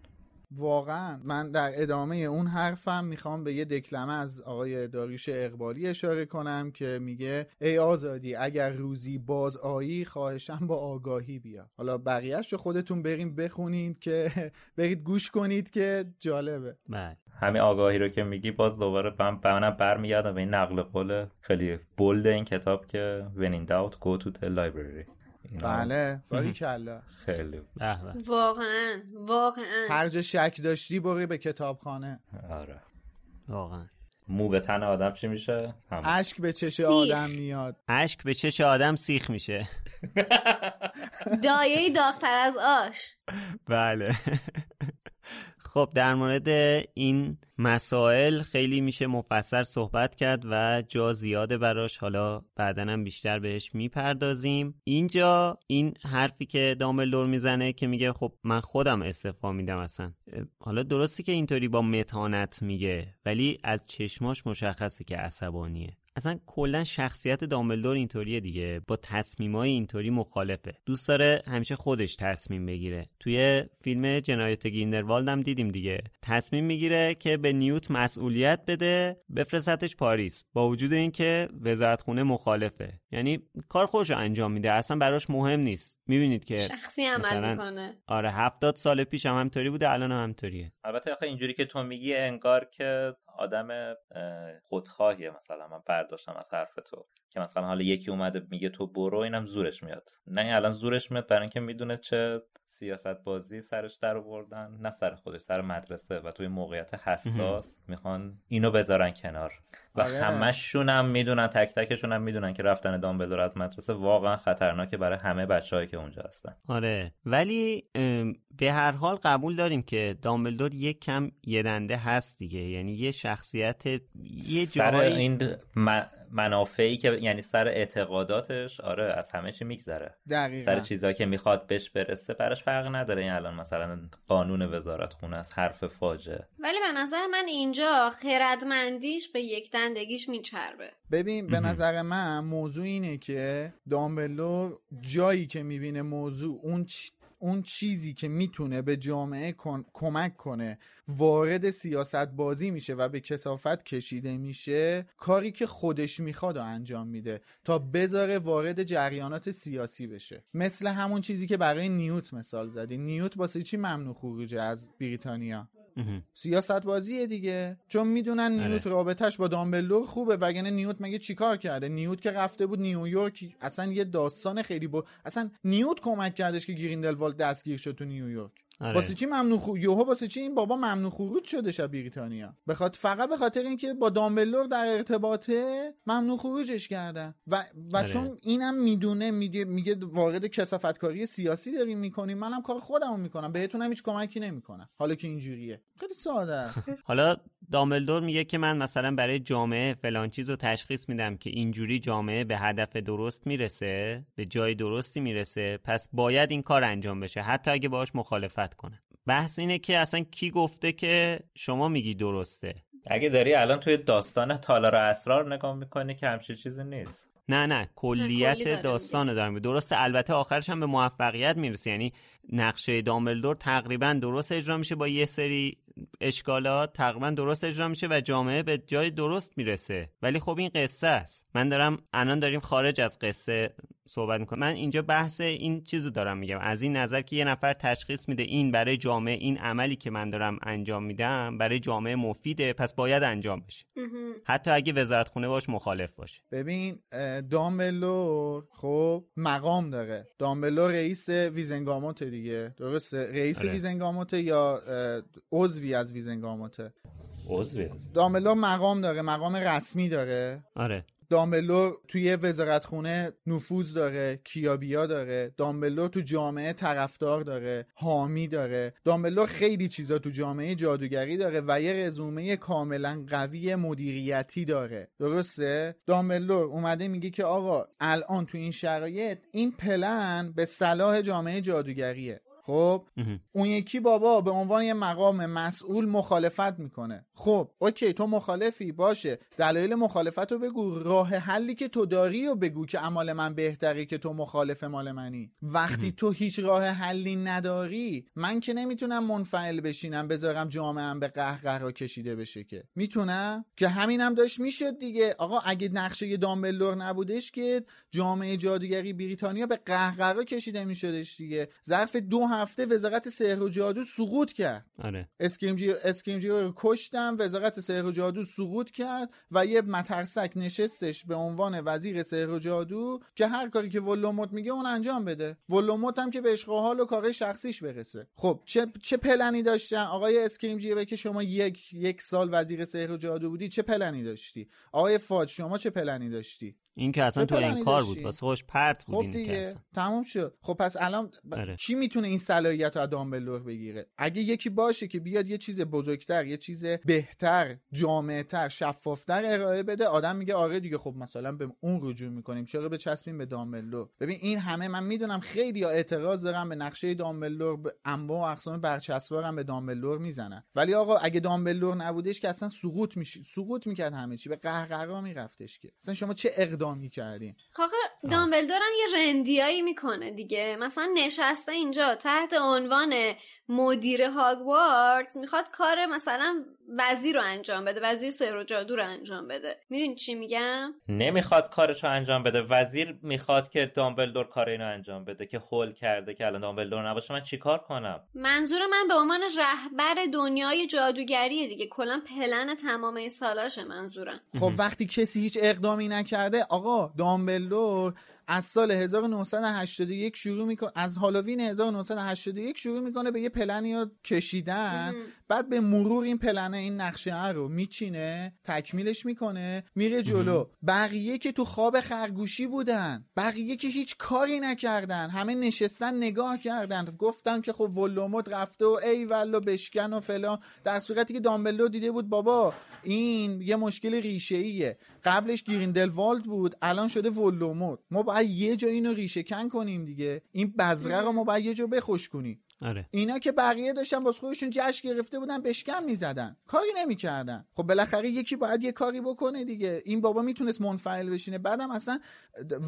واقعا. من در ادامه اون حرفم می‌خوام به یه دکلمه از آقای داریوش اقبالی اشاره کنم که میگه ای آزادی اگر روزی باز آیی خواهشم با آگاهی بیا. حالا بقیهش رو خودتون بریم بخونید که برید گوش کنید که جالبه. بله. همین آگاهی رو که میگی باز دوباره من منم برمیگردم به این نقل قول خیلی بولد این کتاب که when in doubt go to the library. بله باری کلا خیلی. واقعا واقعا. هر جا شک داشتی بری به کتابخانه. آره. واقعا. مو به تن آدم چی میشه؟ اشک به چش آدم میاد. اشک به چش آدم سیخ میشه. دایه داغتر از آش. بله. خب در مورد این مسائل خیلی میشه مفصل صحبت کرد و جا زیاده براش. حالا بعدا هم بیشتر بهش می‌پردازیم. اینجا این حرفی که دامبلدور می‌زنه که میگه خب من خودم استفا میدم اصلا. حالا درستی که اینطوری با متانت میگه ولی از چشماش مشخصه که عصبانیه. اصلا کلا شخصیت دامبلدور اینطوریه دیگه. با تصمیمای اینطوری مخالفه. دوست داره همیشه خودش تصمیم بگیره. توی فیلم جنایت گیندروالد هم دیدیم دیگه. تصمیم می‌گیره که به نیوت مسئولیت بده بفرستتش پاریس. با وجود اینکه وزارت خونه مخالفه. یعنی کار خوش انجام میده. اصلا براش مهم نیست. می‌بینید که شخصی عمل می‌کنه. آره هفتاد سال پیش هم همطوری بوده الان هم همطوریه. البته آخه اینجوری که تو میگی انگار که آدم خودخواهیه مثلا من برداشتم از حرف تو. که مثلا حالا یکی اومده میگه تو برو اینم زورش میاد. نه این الان زورش میاد برای اینکه می‌دونه چه سیاست بازی سرش در آوردن نه سر خودش سر مدرسه و توی موقعیت حساس می‌خوان اینو بذارن کنار. و آره. همشون هم می‌دونن تک تکشون هم می‌دونن که رفتن دامبلدور از مدرسه واقعا خطرناکه برای همه بچههایی که اونجا هستن. آره. ولی به هر حال قبول داریم که دامبلدور یک کم یه دنده هست دیگه. یعنی یه شخصیت یه سر جایی این م- منافعی که یعنی سر اعتقاداتش آره از همه چی میگذره. دقیقا. سر چیزایی که می‌خواد بهش برسه براش فرق نداره. این الان مثلا قانون وزارت خونه است حرف فاجعه. ولی به نظر من اینجا خردمندیش به یک دندگیش میچربه. ببین به نظر من موضوع اینه که دامبلور جایی که می‌بینه موضوع اون چ- اون چیزی که می‌تونه به جامعه کمک کنه وارد سیاست بازی میشه و به کسافت کشیده میشه کاری که خودش می‌خواد و انجام میده تا بذاره وارد جریانات سیاسی بشه مثل همون چیزی که برای نیوت مثال زدی نیوت واسه چی ممنوع خروجه از بریتانیا. سیاست بازیه دیگه. چون می‌دونن نیوت رابطش با دامبلدور خوبه. وگرنه نیوت مگه چیکار کرده؟ نیوت که رفته بود نیویورک اصلا یه داستان خیلی بود اصلا نیوت کمک کردش که گریندلوالد دستگیر شد تو نیویورک. آره. واسه چی ممنوع خو... یوهو واسه چی این بابا ممنوع خروج شده شب بریتانیا؟ بخاط فقط به خاطر اینکه با دامبلدور در ارتباطه ممنوع خروجش کردن. و و آره. چون اینم می‌دونه میگه میگه وارد کسافتکاری سیاسی داریم می‌کنیم. منم کار خودمو می‌کنم. بهتونم هیچ کمکی نمی‌کنم. حالا که اینجوریه. خیلی ساده. حالا دامبلدور میگه که من مثلا برای جامعه فلان چیز رو تشخیص میدم که اینجوری جامعه به هدف درست می‌رسه به جای درستی می‌رسه پس باید این کار انجام بشه. حتی اگه باهاش مخالفت کنه. بحث اینه که اصلا کی گفته که شما میگی درسته. اگه داری الان توی داستان تالار اسرار نگاه می‌کنی که همچین چیزی نیست. نه نه کلیت کلی داستان دارم. درسته البته آخرش هم به موفقیت می‌رسه. یعنی نقشه دامبلدور تقریبا درست اجرا میشه با یه سری اشکالات تقریبا درست اجرا میشه و جامعه به جای درست می‌رسه. ولی خب این قصه است. من دارم الان داریم خارج از قصه صحبت می‌کنم. من اینجا بحث این چیزو دارم میگم. از این نظر که یه نفر تشخیص میده این برای جامعه این عملی که من دارم انجام میدم برای جامعه مفیده پس باید انجام بشه. حتی اگه وزارت خونه باش مخالف باشه. ببین دامبلور خب مقام داره. دامبلور رئیس ویزنگاموت دیگه. درسته؟ رئیس آره. ویزنگاموت یا اه، عضوی از ویزنگاموته عضوی از دامبلور مقام داره مقام رسمی داره. آره. دامبلور توی وزارتخونه نفوذ داره کیابیا داره. دامبلور تو جامعه طرفدار داره حامی داره. دامبلور خیلی چیزا تو جامعه جادوگری داره و یه رزومه کاملا قوی مدیریتی داره. درسته؟ دامبلور اومده میگه که آقا الان تو این شرایط این پلن به صلاح جامعه جادوگریه. خب؟ اون یکی بابا به عنوان یه مقام مسئول مخالفت می‌کنه. خب اوکی تو مخالفی باشه. دلایل مخالفت رو بگو. راه حلی که تو داری و بگو که عمال من بهتری که تو مخالف مال منی. وقتی تو هیچ راه حلی نداری من که نمی‌تونم منفعل بشینم بذارم جامعهم به قهقرا کشیده بشه که. می‌تونم؟ که همینم داشت می‌شد دیگه. آقا اگه نقشه دامبلور نبودش که جامعه جادوگری بریتانیا به قهقرا کشیده میشدش دیگه. ظرف دو هفته وزارت سحر و جادو سقوط کرد. آره. اسکریمجی اسکریمجی رو کشتن وزارت سحر و جادو سقوط کرد و یه مترسک نشستش به عنوان وزیر سحر و جادو که هر کاری که ولدمورت میگه اون انجام بده. ولدمورت هم که به عشق و حال و کار شخصیش برسه. خب چه چه پلنی داشتن؟ آقای اسکریمجی که شما یک یک سال وزیر سحر و جادو بودی چه پلنی داشتی؟ آقای فاج شما چه پلنی داشتی؟ این که اصلا تو این کار؟ بود. واسه خودش پرت بود خب این که دیگه اصلا. تموم شد. خب پس الان ب... آره. کی می‌تونه این صلاحیت رو از دامبلور بگیره؟ اگه یکی باشه که بیاد یه چیز بزرگتر یه چیز بهتر جامعتر شفافتر ارائه بده آدم میگه آره دیگه خب مثلا به اون رجوع می‌کنیم. چرا به چسبیم به دامبلور ببین این همه من می‌دونم خیلی اعتراض دارن به نقشه دامبلور به انواع و اقسام برچسبارم به دامبلور می‌زنن. ولی آقا اگه دامبلور نبودش که اصلا سقوط میشه سقوط می‌کرد همه چی. به قهقرا میرفتش که. اصلا شما چه اقدام ادعا می‌کردیم. دامبلدور هم یه رندیایی می‌کنه دیگه. مثلا نشسته اینجا تحت عنوان مدیر هاگوارتس می‌خواد کار مثلا وزیر رو انجام بده وزیر سحر و جادو رو انجام بده. می‌دونی چی میگم؟ نمی‌خواد کارش رو انجام بده. وزیر می‌خواد که دامبلدور کار اینو انجام بده که خول کرده که الان دامبلدور نباشه. من چیکار کنم؟ منظور من به عنوان رهبر دنیای جادوگریه دیگه. کلا پلن تمام این سالاشه منظورم. خب وقتی کسی هیچ اقدامی نکرده آقا دامبلدور از سال 1981 شروع می‌کنه از هالووین 1981 شروع می‌کنه به یه پلنی رو کشیدن. بعد به مرور این پلنه این نقشه رو میچینه تکمیلش می‌کنه میره جلو. بقیه که تو خواب خرگوشی بودن بقیه که هیچ کاری نکردن همه نشستن نگاه کردن. گفتن که خب ولوموت رفته و ای ولو بشکن و فلان. در صورتی که دامبلو دیده بود بابا این یه مشکل ریشه ایه قبلش گریندلوالد بود الان شده ولوموت. ما باید یه جا اینو ریشه کن کنیم دیگه. این بذره رو ما باید یه جا بخوش کنیم آره. اینا که بقیه داشتن باز خودشون جشن گرفته بودن بشکم می‌زدن. کاری نمی‌کردن. خب بالاخره یکی باید یه کاری بکنه دیگه. این بابا می‌تونست منفعل بشینه. بعدم اصلا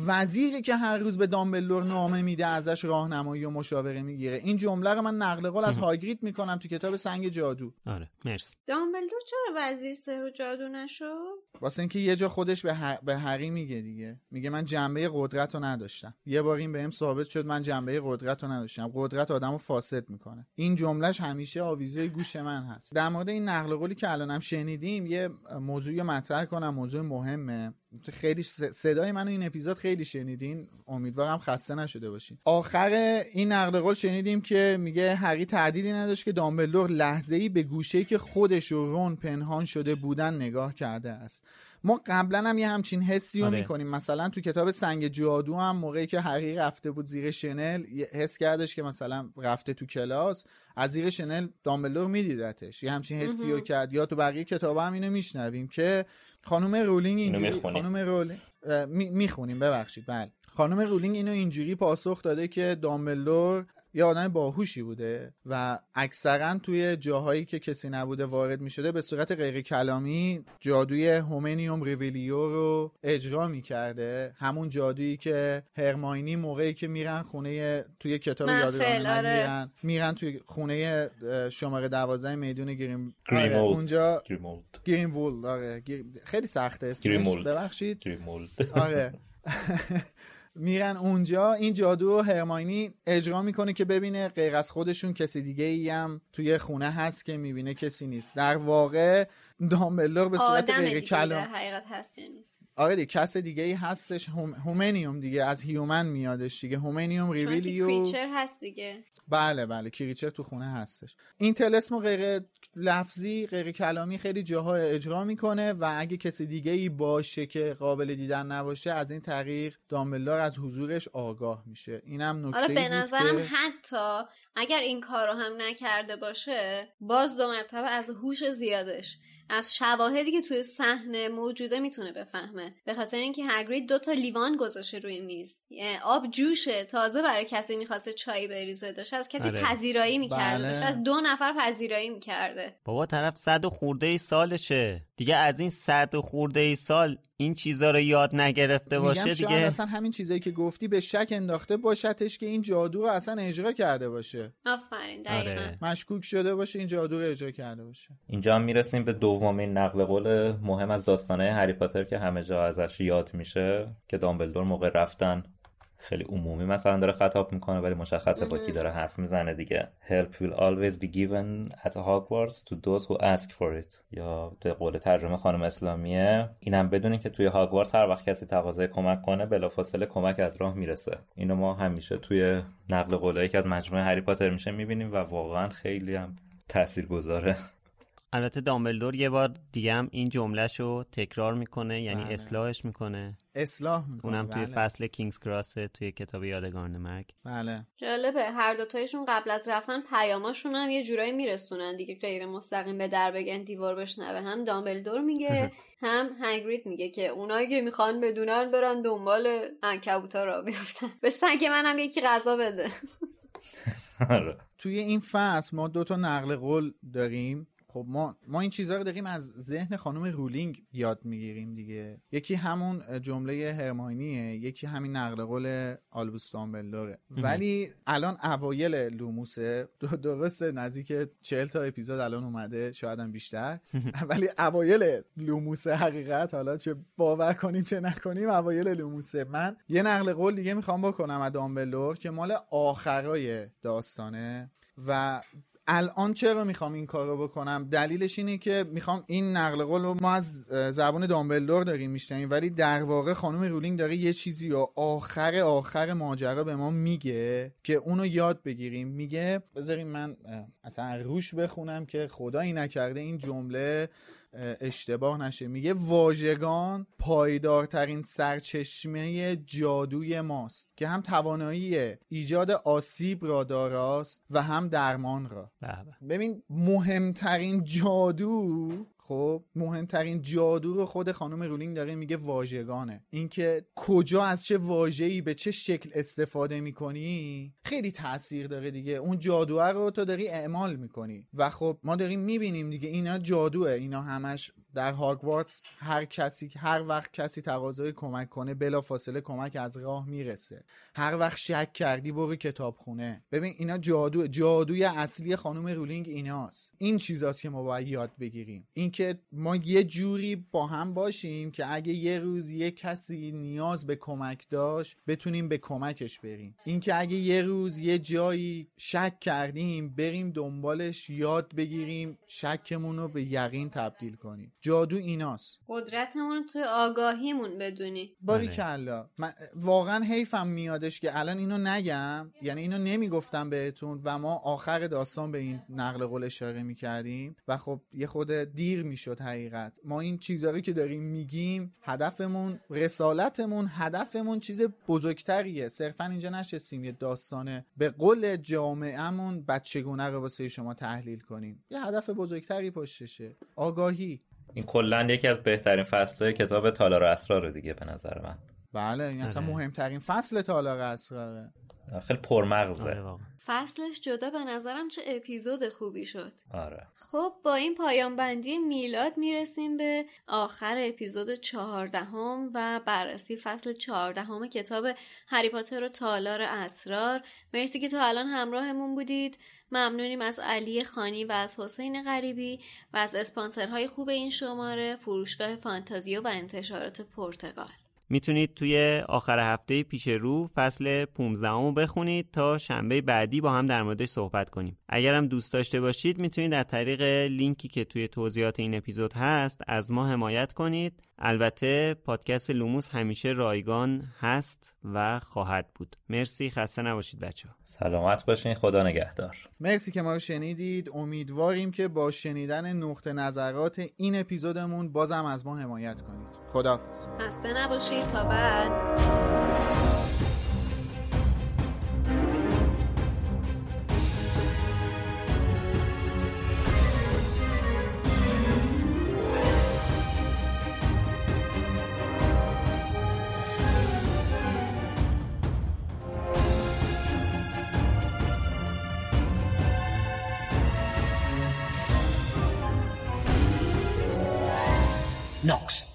وزیری که هر روز به دامبلور نامه میده ازش راهنمایی و مشاوره می‌گیره. این جمله رو من نقل قول از هاگریت می‌کنم تو کتاب سنگ جادو. آره. مرسی. دامبلدور چرا وزیر سحر و جادو نشد؟ واسه اینکه یه جا خودش به, ه... به هری میگه دیگه. میگه من جنبه قدرت رو نداشتم. یه بار این بهم ثابت شد من جنبه قدرت رو نداشتم. قدرت آدمو فاسد می‌کنه. این جملهش همیشه آویزه گوش من هست. در مورد این نقل قولی که الانم شنیدیم یه موضوعی مطرح کنم موضوع مهمه. خیلی صدای منو این اپیزود خیلی شنیدین. امیدوارم خسته نشده باشین. آخر این نقل قول شنیدیم که میگه هری تعدیدی نداشت که دامبلدور لحظه ای به گوشه که خودش و رون پنهان شده بودن نگاه کرده است. ما قبلا هم یه همچین حسی رو آره. می‌کنیم. مثلا تو کتاب سنگ جادو هم موقعی که هری رفته بود زیر شنل حس کردش که مثلا رفته تو کلاس از زیر شنل دامبلدور میدیدتش. یه همچین حسی رو کرد. یا تو بقیه کتاب هم اینو میشنویم که خانم رولینگ اینجوری می‌خونیم. خانم رولینگ می‌خونیم. ببخشید. بله. خانم رولینگ اینو اینجوری پاسخ داده که دامبلدور یه آدم باهوشی بوده و اکثرا توی جاهایی که کسی نبوده وارد می شده به صورت غیر کلامی جادوی Homenum Revelio رو اجرا می کرده همون جادویی که هرماینی موقعی که میرن خونه توی کتاب یادگاران مرگ آره. میرن میرن توی خونه شماره دوازده میدون گریم آره،. اونجا گریمولد گرین وول آره گیر- خیلی سخته اسمش. ببخشید آره میرن اونجا. این جادو و هرماینی اجرا می‌کنه که ببینه غیر از خودشون کسی دیگه ای هم توی خونه هست که می‌بینه کسی نیست. در واقع دامبلدور به صورت غیر کلام. حقیقت هست یا نیست. آره دیگه کس دیگه ای هستش. هوم... Homenum دیگه از human میادش دیگه. Homenum چون که ریویلیو. کریچر هست دیگه. بله بله کریچر تو خونه هستش. این تلسم غیر لفظی غیر کلامی خیلی جاها اجرا می‌کنه و اگه کسی دیگه ای باشه که قابل دیدن نباشه از این طریق دامبلدور از حضورش آگاه میشه. اینم نکته حالا به نظرم که حتی اگر این کار رو هم نکرده باشه باز دو مرتبه از هوش زیادش از شواهدی که توی صحنه موجوده می‌تونه بفهمه. به خاطر اینکه هگرید دو تا لیوان گذاشته روی میز آب جوشه تازه برای کسی می‌خواسته چای بریزه داشت از کسی آره. پذیرایی می‌کرده بله. داشت از دو نفر پذیرایی می‌کرده. بابا طرف صد و خورده ای سالشه. دیگه از این صد و خورده ای سال این چیزا رو یاد نگرفته باشه دیگه. اصلا همین چیزایی که گفتی به شک انداخته باشتش که این جادو رو اصلا اجرا کرده باشه. آفرین دقیقا. آره. مشکوک شده باشه این جادو رو اجرا کرده باشه. اینجا هم می‌رسیم به دومین نقل قول مهم از داستانه هری پاتر که همه جا ازش یاد میشه که دامبلدور موقع رفتن خیلی عمومی مثلا داره خطاب می‌کنه ولی مشخصه با کی داره حرف می‌زنه دیگه. Help will always be given at Hogwarts to those who ask for it. یا به قول ترجمه خانم اسلامیه اینم بدونی که توی هاگوارتس هر وقت کسی تقاضای کمک کنه بلافاصله کمک از راه می‌رسه. اینو ما همیشه توی نقل قولایی که از مجموعه هری پاتر میشه می‌بینیم و واقعا خیلی هم تاثیرگذاره. البته دامبلدور یه بار دیگه هم این جملهش رو تکرار می‌کنه یعنی بله. اصلاحش می‌کنه. اصلاح می‌کنه اونم توی بله. فصل کینگز کراسه توی کتاب یادگاران مرگ. بله. جالبه هر دوتایشون قبل از رفتن پیاماشون هم یه جورایی میرسونن. دیگه غیر مستقیم به در بگن دیوار بشنوه هم دامبلدور میگه هم هگرید میگه که اونایی که می‌خوان بدونن برن دنبال عنکبوتا را بیفتن. به سگ منم یکی غذا بده. آره. توی این فصل ما دو تا نقل قول داریم. خب ما ما این چیزها رو داریم از ذهن خانم رولینگ یاد می‌گیریم دیگه. یکی همون جمله هرماینیه یکی همین نقل قول آلبوس دامبلدوره. ولی الان اوایل لوموسه درسته نزدیک 40 تا اپیزود الان اومده شاید هم بیشتر ولی اوایل لوموسه حقیقت حالا چه باور کنیم چه نکنیم اوایل لوموسه. من یه نقل قول دیگه می‌خوام بکنم از دامبلدور که مال آخرای داستانه و الان چرا می‌خوام این کار رو بکنم؟ دلیلش اینه که می‌خوام این نقل قول رو ما از زبان دامبلدور داریم میشنیم ولی در واقع خانم رولینگ داره یه چیزی رو آخر آخر ماجرا به ما میگه که اونو یاد بگیریم. میگه بذاریم من اصلا روش بخونم که خدایی نکرده این جمله اشتباه نشه. میگه واژگان پایدارترین سرچشمه جادوی ماست که هم توانایی ایجاد آسیب را داراست و هم درمان را. ببین مهمترین جادو خب مهمترین جادو رو خود خانم رولینگ داره میگه واژگانه. اینکه کجا از چه واژه‌ای به چه شکل استفاده می‌کنی خیلی تاثیر داره دیگه. اون جادو رو تو داری اعمال می‌کنی. و خب ما داریم می‌بینیم دیگه اینا جادوه اینا همش در هاگوارتس هر کسی هر وقت کسی تقاضای کمک کنه بلا فاصله کمک از راه می‌رسه. هر وقت شک کردی برو کتابخونه. ببین اینا جادو جادوی اصلی خانم رولینگ ایناست. این چیزاست که ما باید یاد بگیریم. این که ما یه جوری با هم باشیم که اگه یه روز یه کسی نیاز به کمک داشت بتونیم به کمکش بریم. اینکه اگه یه روز یه جایی شک کردیم بریم دنبالش یاد بگیریم شکمون رو به یقین تبدیل کنیم. جادو ایناست. قدرتمون توی آگاهیمون بدونی. باری کلا من واقعا حیفم میادش که الان اینو نگم. یعنی اینو نمی‌گفتم بهتون و ما آخر داستان به این نقل قول اشاره می‌کردیم و خب یه خود دیر می‌شد حقیقت. ما این چیزهایی که داریم میگیم هدفمون رسالتمون هدفمون چیز بزرگتریه. صرفا اینجا نشستیم یه داستانه به قول جامعهمون بچگونه رو واسه شما تحلیل کنیم. یه هدف بزرگتری پشتشه. آگاهی. این کلا یکی از بهترین فصلهای کتاب تالار اسرار دیگه به نظر من. بله این اصلا مهمترین فصل تالار اسراره خیلی پرمغزه. فصلش جدا به نظرم چه اپیزود خوبی شد. آره. خب با این پایان بندی میلاد می‌رسیم به آخر اپیزود چهاردهم و بررسی فصل چهاردهم کتاب هری پاتر و تالار اسرار. مرسی که تا الان همراهمون بودید. ممنونیم از علی خانی و از حسین غریبی و از اسپانسرهای خوب این شماره فروشگاه فانتازیو و انتشارات پرتقال. می‌تونید توی آخر هفته پیش رو فصل 15 رو بخونید تا شنبه بعدی با هم در موردش صحبت کنیم. اگر هم دوست داشته باشید می‌تونید از طریق لینکی که توی توضیحات این اپیزود هست از ما حمایت کنید. البته پادکست لوموس همیشه رایگان هست و خواهد بود. مرسی خسته نباشید بچه ها. سلامت باشین خدا نگهدار. مرسی که ما رو شنیدید. امیدواریم که با شنیدن نقطه نظرات این اپیزودمون بازم از ما حمایت کنید. خداحافظ. خسته نباشید. تا بعد. Knox